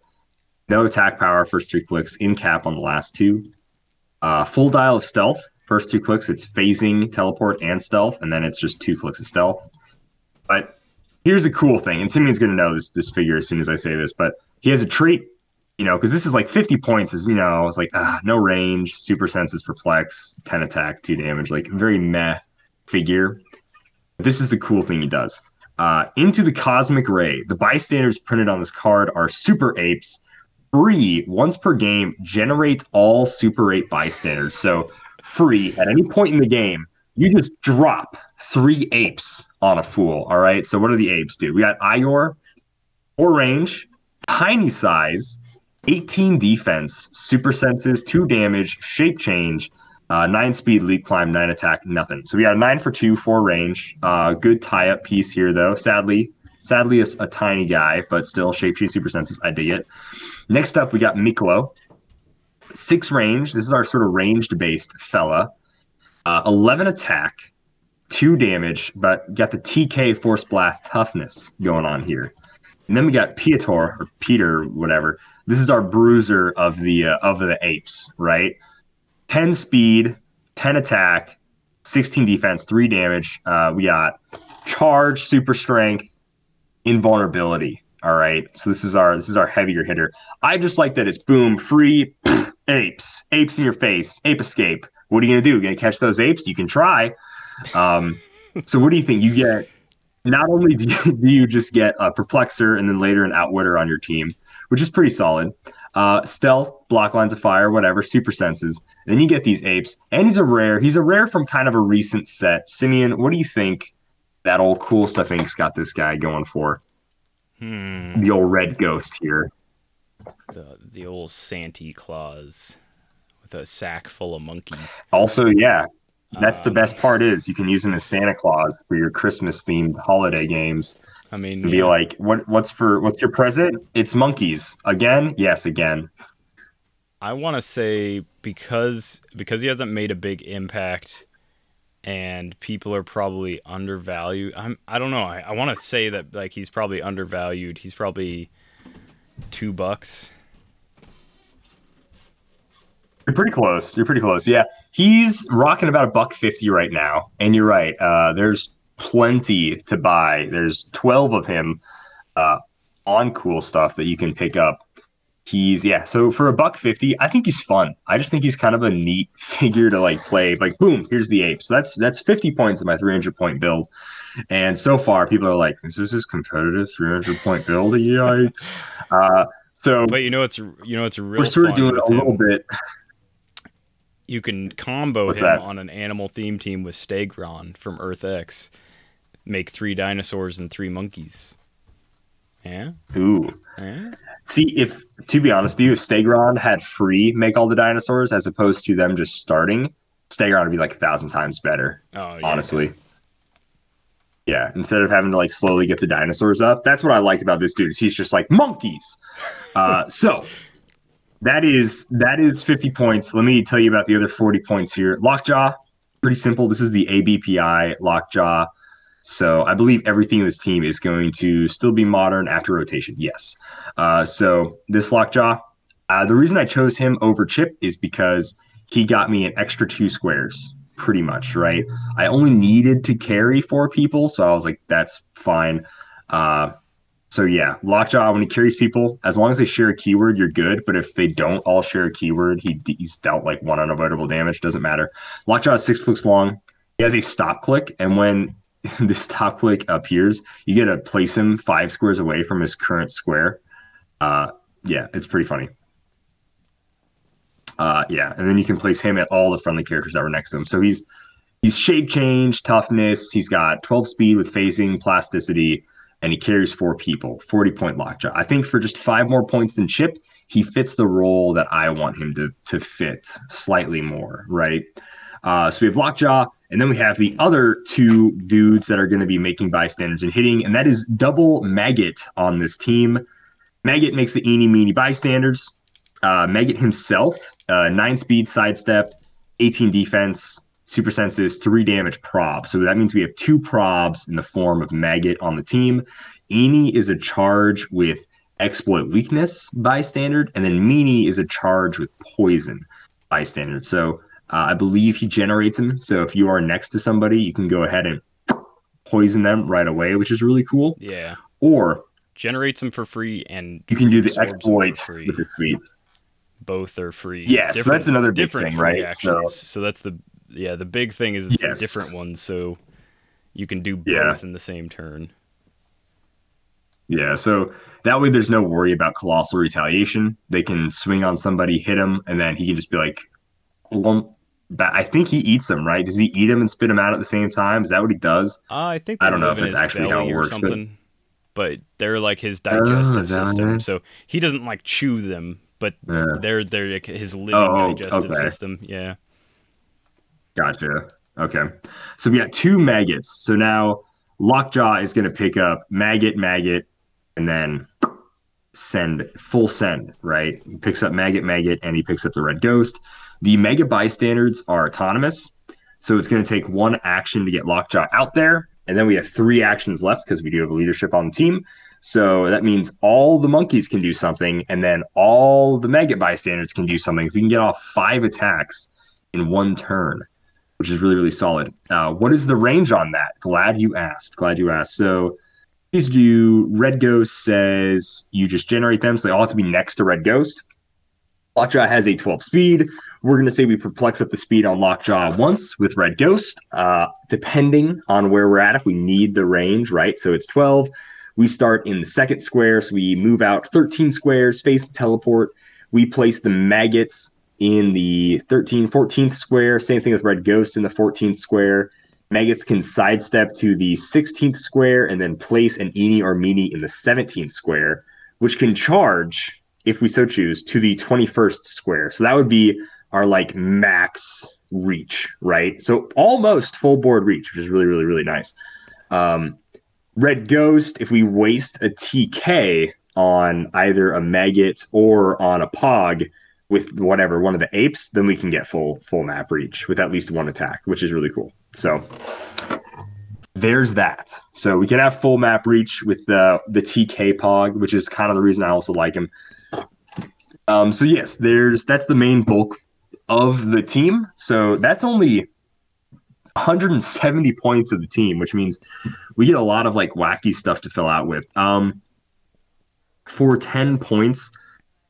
No attack power first three clicks. In cap on the last two. Uh, full dial of stealth. First two clicks, it's phasing, teleport, and stealth, and then it's just two clicks of stealth. But here's the cool thing, and going to know this this figure as soon as I say this, but he has a trait, you know, because this is like 50 points is, you know, it's like ah, no range, super senses, perplex, 10 attack, 2 damage, like very meh figure. This is the cool thing he does. Uh, into the cosmic ray, the bystanders printed on this card are super apes. Free once per game, generate all super ape bystanders. So free at any point in the game, you just drop three apes on a fool. All right. So what do the apes do? We got Igor, four range, tiny size, 18 defense, super senses, two damage, shape change, uh, nine speed, leap climb, nine attack, nothing. So we got a nine for two, four range. Uh, good tie up piece here though. Sadly, sadly a, a tiny guy, but still shape change, super senses. I dig it. Next up, we got Miklo. Six range. This is our sort of ranged based fella. Uh, 11 attack, two damage, but got the TK Force Blast toughness going on here. And then we got Pietor or Peter, whatever. This is our bruiser of the uh, of the apes, right? 10 speed, 10 attack, 16 defense, 3 damage. Uh, we got charge, super strength, invulnerability. All right. So this is our this is our heavier hitter. I just like that it's boom, free apes, apes in your face, ape escape. What are you gonna do? You gonna catch those apes? You can try. Um, so what do you think? You get not only do you, do you just get a perplexer and then later an outwitter on your team, which is pretty solid. Uh, stealth, block lines of fire, whatever, super senses. And then you get these apes, and he's a rare. He's a rare from kind of a recent set. Simeon, what do you think that old cool stuff Inc.'s got this guy going for? Hmm. The old red ghost here. The the old Santa Claus with a sack full of monkeys. Also, yeah, that's the um, best part is you can use him as Santa Claus for your Christmas themed holiday games. I mean, And be yeah. like, what what's for what's your present? It's monkeys. Again? Yes, again. I want to say because because he hasn't made a big impact and people are probably undervalued. I'm I don't know. I, I want to say that like he's probably undervalued. He's probably 2 bucks. You're pretty close. You're pretty close. Yeah. He's rocking about a buck fifty right now. And you're right. Uh, there's plenty to buy. There's twelve of him uh, on cool stuff that you can pick up. He's yeah, so for a buck fifty, I think he's fun. I just think he's kind of a neat figure to like play. Like, boom, here's the ape. So that's that's fifty points in my three hundred point build. And so far, people are like, this "Is this competitive three hundred point build?" Yikes! Uh, so, but you know it's you know it's real. we're sort of doing a little bit. You can combo What's him that? on an animal theme team with Stegron from Earth X. Make three dinosaurs and three monkeys. Yeah. Ooh. Yeah. See, if to be honest with you, if Stegron had free make all the dinosaurs as opposed to them just starting, Stegron would be like a thousand times better. Oh, yeah. honestly. Yeah, instead of having to like slowly get the dinosaurs up, that's what I like about this dude. Is he's just like monkeys. Uh, so that is that is fifty points. Let me tell you about the other forty points here. Lockjaw, pretty simple. This is the ABPI Lockjaw. So I believe everything in this team is going to still be modern after rotation. Yes. Uh, so this Lockjaw, uh, the reason I chose him over Chip is because he got me an extra two squares, pretty much, right? I only needed to carry four people, so I was like, that's fine. Uh, so yeah, Lockjaw when he carries people, as long as they share a keyword, you're good. But if they don't all share a keyword, he he's dealt like one unavoidable damage. Doesn't matter. Lockjaw is six clicks long. He has a stop click, and when the stop click appears, you get to place him five squares away from his current square. Uh, yeah, it's pretty funny. Uh, yeah, and then you can place him at all the friendly characters that were next to him. So he's he's shape change, toughness. He's got 12 speed with phasing, plasticity, and he carries four people. 40 point lockjaw. I think for just five more points than Chip, he fits the role that I want him to to fit slightly more. Right. Uh, so we have lockjaw, and then we have the other two dudes that are going to be making bystanders and hitting, and that is double maggot on this team. Maggot makes the eeny meeny bystanders. Uh, maggot himself, uh, nine speed sidestep, 18 defense, super senses, three damage prob. So that means we have two probs in the form of maggot on the team. Eni is a charge with exploit weakness bystander, and then Meanie is a charge with poison bystander. So uh, I believe he generates them. So if you are next to somebody, you can go ahead and poison them right away, which is really cool. Yeah. Or generates them for free, and you can do the exploit with the suite. Both are free. Yes, yeah, so that's another big different thing, right? Actions. So, so that's the yeah the big thing is it's yes. different ones, so you can do both yeah. in the same turn. Yeah, so that way there's no worry about colossal retaliation. They can swing on somebody, hit him, and then he can just be like, lump. I think he eats them, right? Does he eat them and spit them out at the same time? Is that what he does? Uh, I think I don't know if that's actually how it works. But... but they're like his digestive oh, system, so he doesn't like chew them, but yeah. they're they're his living oh, oh, digestive okay. system. Yeah. Gotcha. Okay, so we got two maggots. So now Lockjaw is going to pick up maggot, maggot, and then send full send, right? He picks up Maggot Maggot and he picks up the Red Ghost. The Mega Bystanders are autonomous. So it's going to take one action to get Lockjaw out there. And then we have three actions left because we do have a leadership on the team. So that means all the monkeys can do something, and then all the Maggot Bystanders can do something. We can get off five attacks in one turn, which is really, really solid. Uh, what is the range on that? Glad you asked. Glad you asked. So these do Red Ghost says you just generate them, so they all have to be next to Red Ghost. Lockjaw has a 12 speed. We're going to say we perplex up the speed on Lockjaw once with Red Ghost, uh, depending on where we're at. If we need the range, right? So it's 12. We start in the second square, so we move out 13 squares, face teleport. We place the maggots in the 13, 14th square. Same thing with Red Ghost in the 14th square. Maggots can sidestep to the 16th square and then place an Eni or Mini in the 17th square, which can charge, if we so choose, to the 21st square. So that would be our like max reach, right? So almost full board reach, which is really, really, really nice. Um, Red Ghost, if we waste a TK on either a maggot or on a pog with whatever one of the apes, then we can get full full map reach with at least one attack, which is really cool. So there's that. So we can have full map reach with the the TK Pog, which is kind of the reason I also like him. Um, so yes, there's that's the main bulk of the team. So that's only 170 points of the team, which means we get a lot of like wacky stuff to fill out with. Um, for 10 points,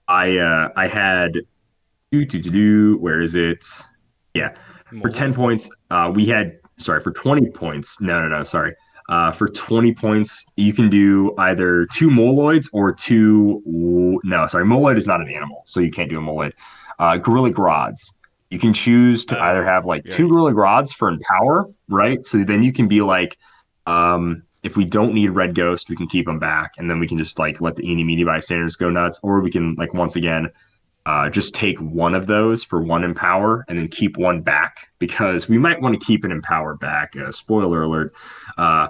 I uh, I had do do do do. Where is it? Yeah, for 10 points, uh, we had, sorry, for 20 points. No, no, no, sorry. Uh, for 20 points, you can do either two moloids or two. No, sorry, moloid is not an animal, so you can't do a moloid. Uh, gorilla Grodds. You can choose to uh, either have like yeah. two gorilla Grodds for empower, right? So then you can be like, um, if we don't need red ghost, we can keep them back, and then we can just like let the eeny meeny bystanders go nuts, or we can like once again uh, just take one of those for one empower and then keep one back because we might want to keep an empower back. Uh, spoiler alert. Uh,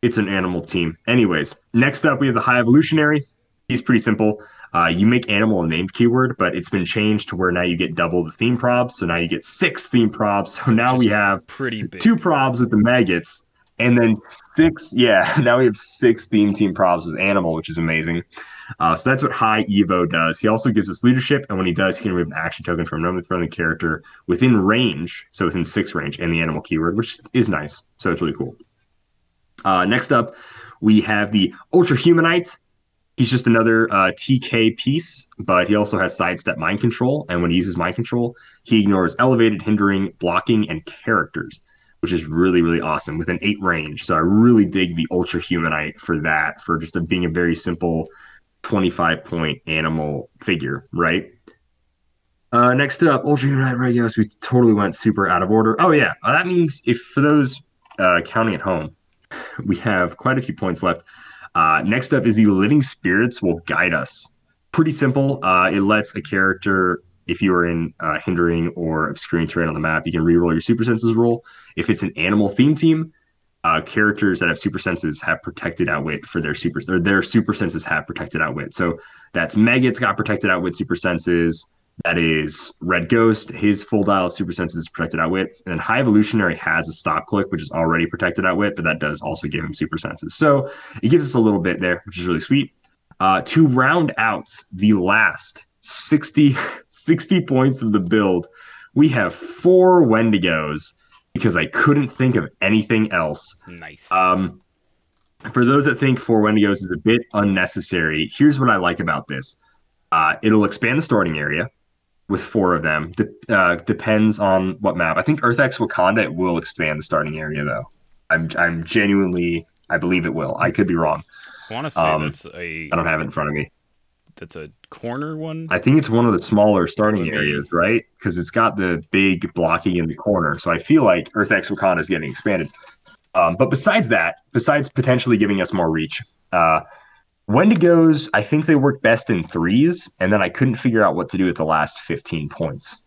it's an animal team. Anyways, next up we have the high evolutionary. He's pretty simple. Uh, you make animal a named keyword, but it's been changed to where now you get double the theme probs. So now you get six theme probs. So now we have pretty big. two probs with the maggots, and then six. Yeah, now we have six theme team probs with animal, which is amazing. Uh, so that's what High Evo does. He also gives us leadership, and when he does, he can remove an action token from another friendly character within range, so within six range, and the animal keyword, which is nice. So it's really cool. Uh, next up, we have the Ultra Humanite. He's just another uh, TK piece, but he also has sidestep mind control. And when he uses mind control, he ignores elevated, hindering, blocking, and characters, which is really, really awesome with an eight range. So I really dig the Ultra Humanite for that, for just a, being a very simple 25 point animal figure, right? Uh, next up, Ultra Humanite Regulus. We totally went super out of order. Oh, yeah. That means if for those uh, counting at home, we have quite a few points left. Uh, next up is the Living Spirits will guide us. Pretty simple. Uh, it lets a character, if you are in uh, hindering or obscuring terrain on the map, you can reroll your super senses roll. If it's an animal theme team, uh, characters that have super senses have protected outwit for their super or their super senses have protected outwit. So that's Maggots got protected outwit super senses. That is Red Ghost. His full dial of super senses is protected out wit, and then High Evolutionary has a stop click, which is already protected out wit, but that does also give him super senses. So it gives us a little bit there, which is really sweet. Uh, to round out the last 60, 60 points of the build, we have four Wendigos because I couldn't think of anything else. Nice. Um, for those that think four Wendigos is a bit unnecessary, here's what I like about this. Uh, it'll expand the starting area with four of them. De- uh, depends on what map. I think EarthX Wakanda it will expand the starting area though. I'm I'm genuinely I believe it will. I could be wrong. I want to say Um, that's a I don't have it in front of me. that's a corner one. I think it's one of the smaller starting areas, right? Because it's got the big blocking in the corner. So I feel like EarthX Wakanda is getting expanded. Um, but besides that, besides potentially giving us more reach, uh, Wendigos, I think they work best in threes, and then I couldn't figure out what to do with the last 15 points.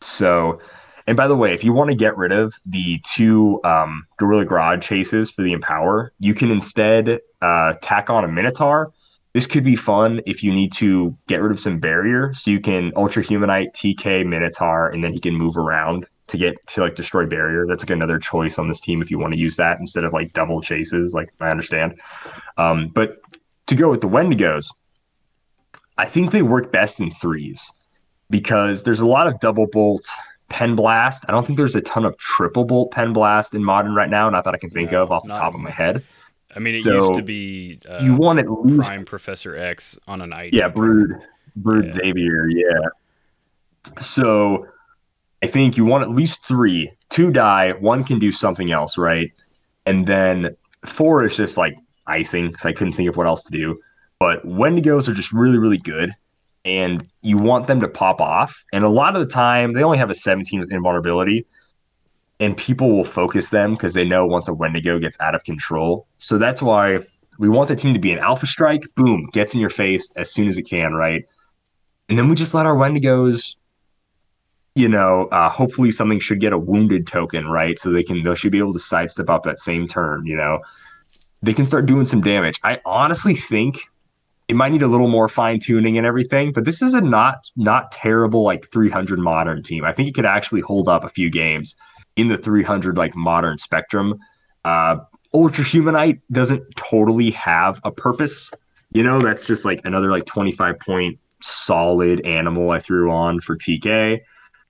So, and by the way, if you want to get rid of the two um, Gorilla Grodd chases for the Empower, you can instead uh, tack on a Minotaur. This could be fun if you need to get rid of some barrier. So you can Ultra Humanite, TK, Minotaur, and then he can move around to get to like destroy barrier. That's like another choice on this team if you want to use that instead of like double chases. Like I understand, um, but to go with the Wendigos, I think they work best in threes because there's a lot of double bolt pen blast. I don't think there's a ton of triple bolt pen blast in modern right now, not that I can think No, of off the top of my head. I mean, it So, used to be uh, you want at least Prime Professor X on an ID. yeah, Brood, Brood Yeah. Xavier, yeah. So I think you want at least three. Two die, one can do something else, right? And then four is just like icing because I couldn't think of what else to do. But Wendigos are just really, really good. And you want them to pop off. And a lot of the time, they only have a 17 with invulnerability. And people will focus them because they know once a Wendigo gets out of control. So that's why we want the team to be an alpha strike, boom, gets in your face as soon as it can, right? And then we just let our Wendigos, you know, uh, hopefully something should get a wounded token, right? So they can they should be able to sidestep up that same turn, you know. They can start doing some damage. I honestly think it might need a little more fine tuning and everything, but this is a not not terrible like 300 modern team. I think it could actually hold up a few games in the 300 like modern spectrum. Uh, Ultra Humanite doesn't totally have a purpose. You know, that's just like another like 25 point solid animal I threw on for TK.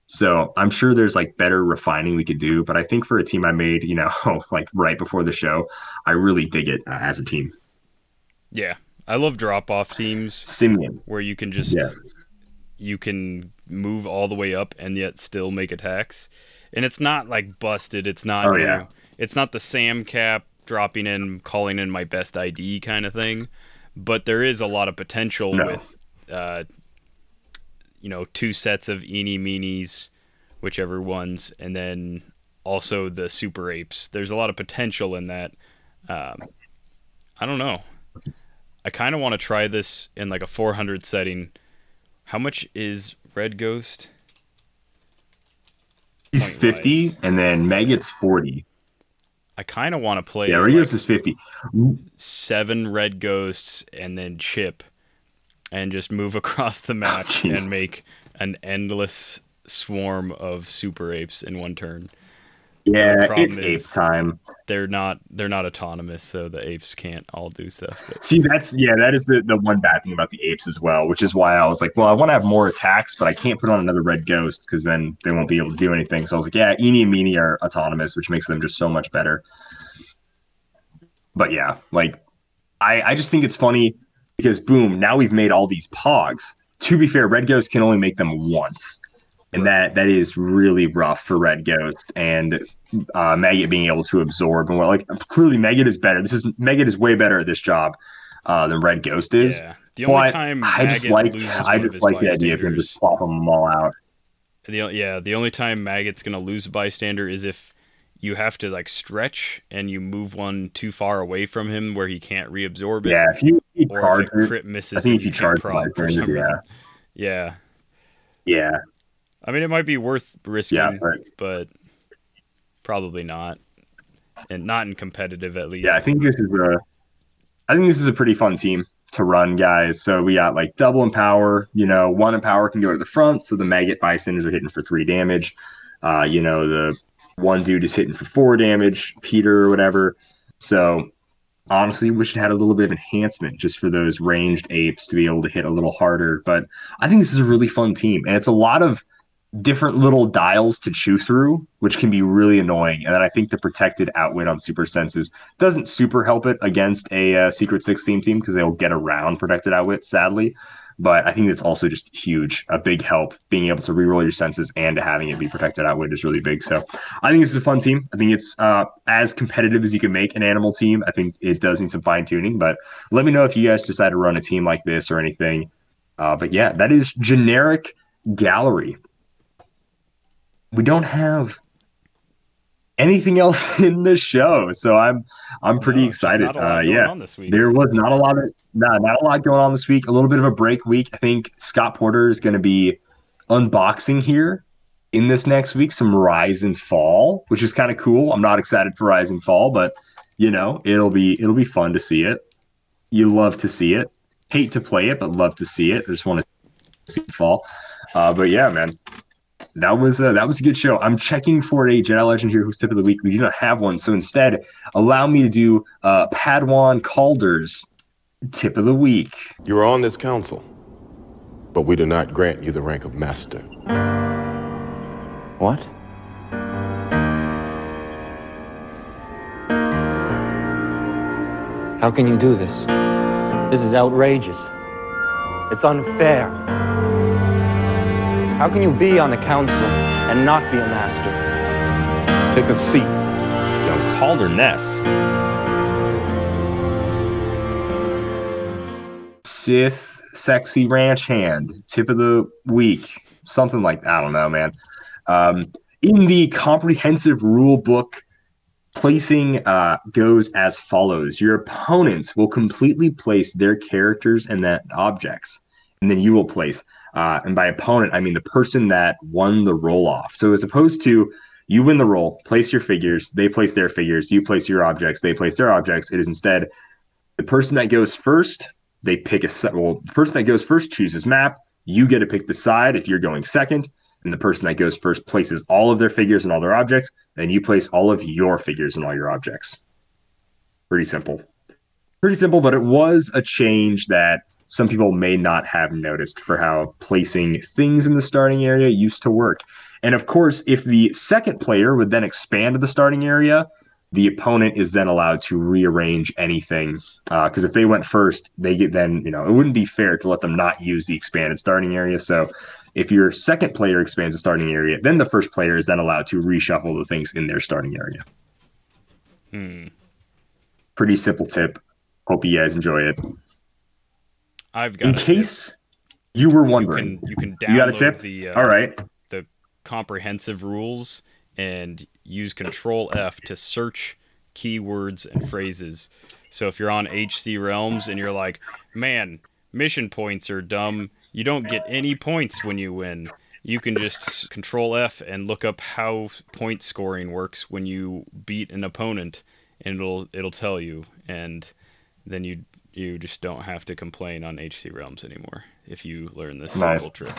So I'm sure there's like better refining we could do, but I think for a team I made, you know, like right before the show, I really dig it uh, as a team. Yeah, I love drop off teams Simeon, where you can just Yeah. you can move all the way up and yet still make attacks, and it's not like busted. It's not. Oh, yeah. it's not the Sam cap dropping in, calling in my best ID kind of thing, but there is a lot of potential No. with, uh, you know, two sets of eeny meenies, whichever ones, and then also the super apes. There's a lot of potential in that. Um, I don't know. I kind of want to try this in like a 400 setting. How much is Red Ghost? he's Point 50, wise. and then Maggot's 40. I kind of want to play Yeah, like, Rios is 50. seven Red Ghosts and then Chip, and just move across the map oh, jeez. and make an endless swarm of super apes in one turn. Yeah, it's ape time. They're not they're not autonomous, so the apes can't all do stuff. But See, that's yeah, that is the, the one bad thing about the apes as well, which is why I was like, well, I want to have more attacks, but I can't put on another red ghost because then they won't be able to do anything. So I was like, yeah, Eenie and Meanie are autonomous, which makes them just so much better. But yeah, like I, I just think it's funny because boom, now we've made all these pogs. To be fair, Red Ghost can only make them once. And that that is really rough for Red Ghost and uh, Maggot being able to absorb and well, like clearly Maggot is better. This is Maggot is way better at this job uh, than Red Ghost is. yeah, the only But time I just like I just like the idea of him just swapping them all out. The yeah, the only time Maggot's gonna lose a bystander is if you have to like stretch and you move one too far away from him where he can't reabsorb it. Yeah, if you, if you charge if it it, crit misses, I think if you charge prod for some yeah. reason. Yeah, yeah, I mean it might be worth risking, yeah, but but probably not, and not in competitive at least. yeah, I think this is a I think this is a pretty fun team to run guys. So we got like double in power. you know, one in power can go to the front. So the maggot bystanders are hitting for three damage. Uh, you know, the one dude is hitting for four damage, Peter or whatever. So honestly, wish it had a little bit of enhancement just for those ranged apes to be able to hit a little harder. But I think this is a really fun team. And it's a lot of different little dials to chew through, which can be really annoying. And I think the protected outwit on super senses doesn't super help it against a uh, secret six theme team because they'll get around protected outwit, sadly. But I think it's also just huge, a big help. Being able to reroll your senses and to having it be protected outwit is really big. So I think this is a fun team. I think it's uh, as competitive as you can make an animal team. I think it does need some fine tuning, but let me know if you guys decide to run a team like this or anything. Uh, but yeah, that is generic gallery we don't have anything else in the show. So I'm I'm pretty no, excited. Uh, yeah, there was not a lot of nah, not a lot going on this week. A little bit of a break week. I think Scott Porter is going to be unboxing here in this next week some Rise and Fall, which is kind of cool. I'm not excited for Rise and Fall, but you know it'll be it'll be fun to see it. You love to see it. Hate to play it, but love to see it. I just want to see it fall. Uh, but yeah, man, that was a, that was a good show. I'm checking for a Jedi Legend here who's tip of the week. We do not have one, so instead, allow me to do uh, Padawan Calder's tip of the week. You are on this council, but we do not grant you the rank of master. What? How can you do this? This is outrageous. It's unfair. How can you be on the council and not be a master? Take a seat, young Calder Ness. Sith sexy ranch hand, tip of the week, something like that. I don't know, man. Um, in the comprehensive rule book, placing uh, goes as follows: Your opponents will completely place their characters and that objects, and then you will place uh, and by opponent, I mean the person that won the roll off. So as opposed to you win the roll, place your figures, they place their figures, you place your objects, they place their objects. It is instead the person that goes first, they pick a set. Well, the person that goes first chooses map. You get to pick the side if you're going second. And the person that goes first places all of their figures and all their objects. Then you place all of your figures and all your objects. Pretty simple. Pretty simple, but it was a change that some people may not have noticed for how placing things in the starting area used to work. And of course, if the second player would then expand the starting area, the opponent is then allowed to rearrange anything. Because uh, if they went first, they get then, you know, it wouldn't be fair to let them not use the expanded starting area. So if your second player expands the starting area, then the first player is then allowed to reshuffle the things in their starting area. Hmm. Pretty simple tip. Hope you guys enjoy it. I've got in case tip. you were wondering. You can, you can download you got a tip? the uh, all right the comprehensive rules and use Control F to search keywords and phrases. So if you're on HC Realms and you're like, man, mission points are dumb, you don't get any points when you win. You can just Control F and look up how point scoring works when you beat an opponent, and it'll it'll tell you, and then you you just don't have to complain on HC Realms anymore if you learn this nice. simple trick.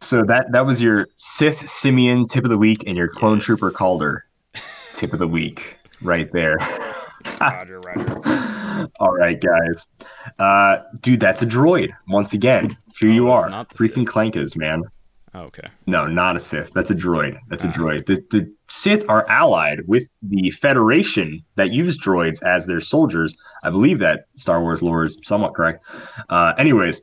So that that was your Sith Simeon tip of the week and your Clone yes. Trooper Calder tip of the week right there. roger, roger. All right, guys. Uh, dude, that's a droid. Once again, here you are. Freaking Clankas, man. Oh, okay. No, not a Sith. That's a droid. That's ah. a droid. The, the Sith are allied with the Federation that use droids as their soldiers. I believe that Star Wars lore is somewhat correct. Uh, anyways,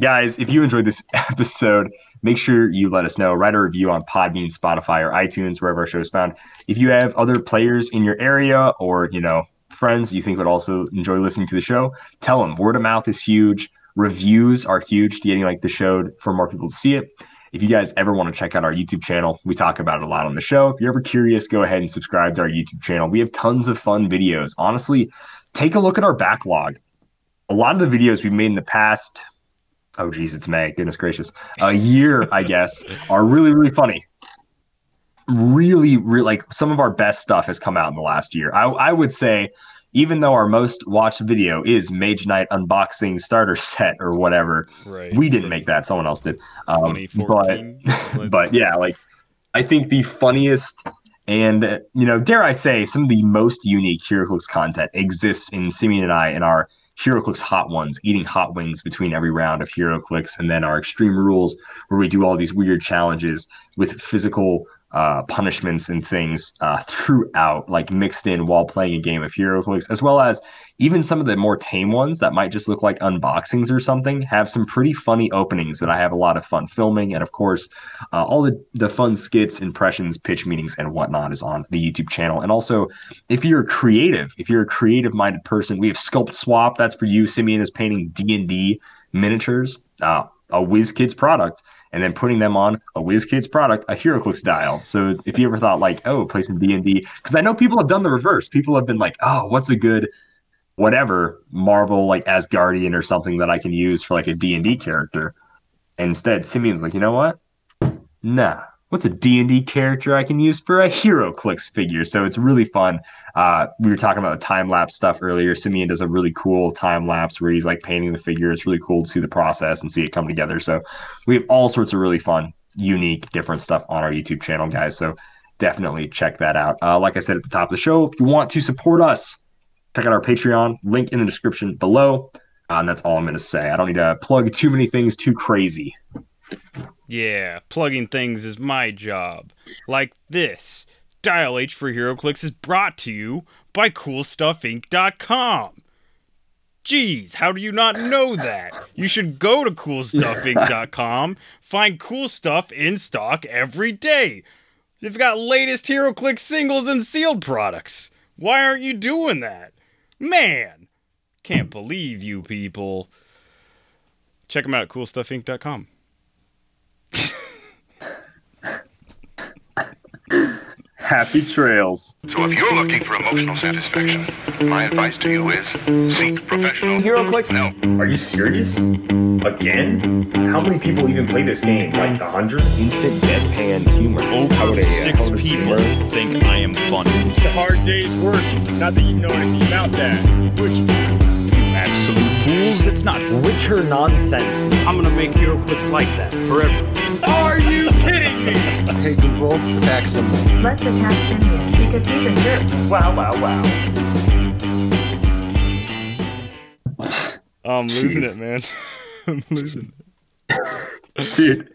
guys, if you enjoyed this episode, make sure you let us know. Write a review on Podbean, Spotify, or iTunes, wherever our show is found. If you have other players in your area or, you know, friends you think would also enjoy listening to the show, tell them. Word of mouth is huge. Reviews are huge to getting like the show for more people to see it. If you guys ever want to check out our YouTube channel, we talk about it a lot on the show. If you're ever curious, go ahead and subscribe to our YouTube channel. We have tons of fun videos. Honestly, take a look at our backlog. A lot of the videos we've made in the past, oh geez, it's May, goodness gracious, a year, I guess, are really, really funny. Really, really like some of our best stuff has come out in the last year. I, I would say even though our most watched video is Mage Knight unboxing starter set or whatever, Right. we didn't make that. Someone else did. Um, but, but yeah, like I think the funniest and you know, dare I say, some of the most unique HeroClix content exists in Simeon and I in our HeroClix Hot Ones, eating hot wings between every round of HeroClix, and then our Extreme Rules, where we do all these weird challenges with physical uh, punishments and things uh, throughout, like mixed in while playing a game of HeroClix, as well as even some of the more tame ones that might just look like unboxings or something, have some pretty funny openings that I have a lot of fun filming. And of course, uh, all the, the fun skits, impressions, pitch meetings, and whatnot is on the YouTube channel. And also, if you're creative, if you're a creative minded person, we have Sculpt Swap. That's for you. Simeon is painting D&D miniatures, uh, a WizKids product and then putting them on a WizKids product, a HeroClix dial. So if you ever thought like, oh, play some D and D, because I know people have done the reverse. People have been like, oh, what's a good whatever Marvel like Asgardian or something that I can use for like a D and D character. And instead, Simeon's like, you know what? Nah. What's a D&D character I can use for a HeroClix figure? So it's really fun. Uh, we were talking about the time lapse stuff earlier. Simeon does a really cool time lapse where he's like painting the figure. It's really cool to see the process and see it come together. So we have all sorts of really fun, unique, different stuff on our YouTube channel, guys. So definitely check that out. Uh, like I said at the top of the show, if you want to support us, check out our Patreon. Link in the description below. Uh, and that's all I'm going to say. I don't need to plug too many things too crazy. Yeah, plugging things is my job. Like this. Dial H for HeroClix is brought to you by CoolStuffInc.com. Geez, how do you not know that? You should go to CoolStuffInc.com, find cool stuff in stock every day. They've got latest HeroClix singles and sealed products. Why aren't you doing that? Man, can't believe you people. Check them out at CoolStuffInc.com. Happy trails. So if you're looking for emotional satisfaction, my advice to you is seek professional HeroClix? No. Are you serious? Again? How many people even play this game? Like a hundred? Instant deadpan humor. Over six people think I am funny. It's a hard day's work. Not that you know anything about that. Which Absolute fools, it's not. Witcher nonsense. I'm gonna make HeroClix like that forever. Are you kidding me? Hey Google, attack someone. Let's attack Simeon because he's a jerk. Wow, wow, wow. I'm losing Jeez. it, man. I'm losing it. Dude,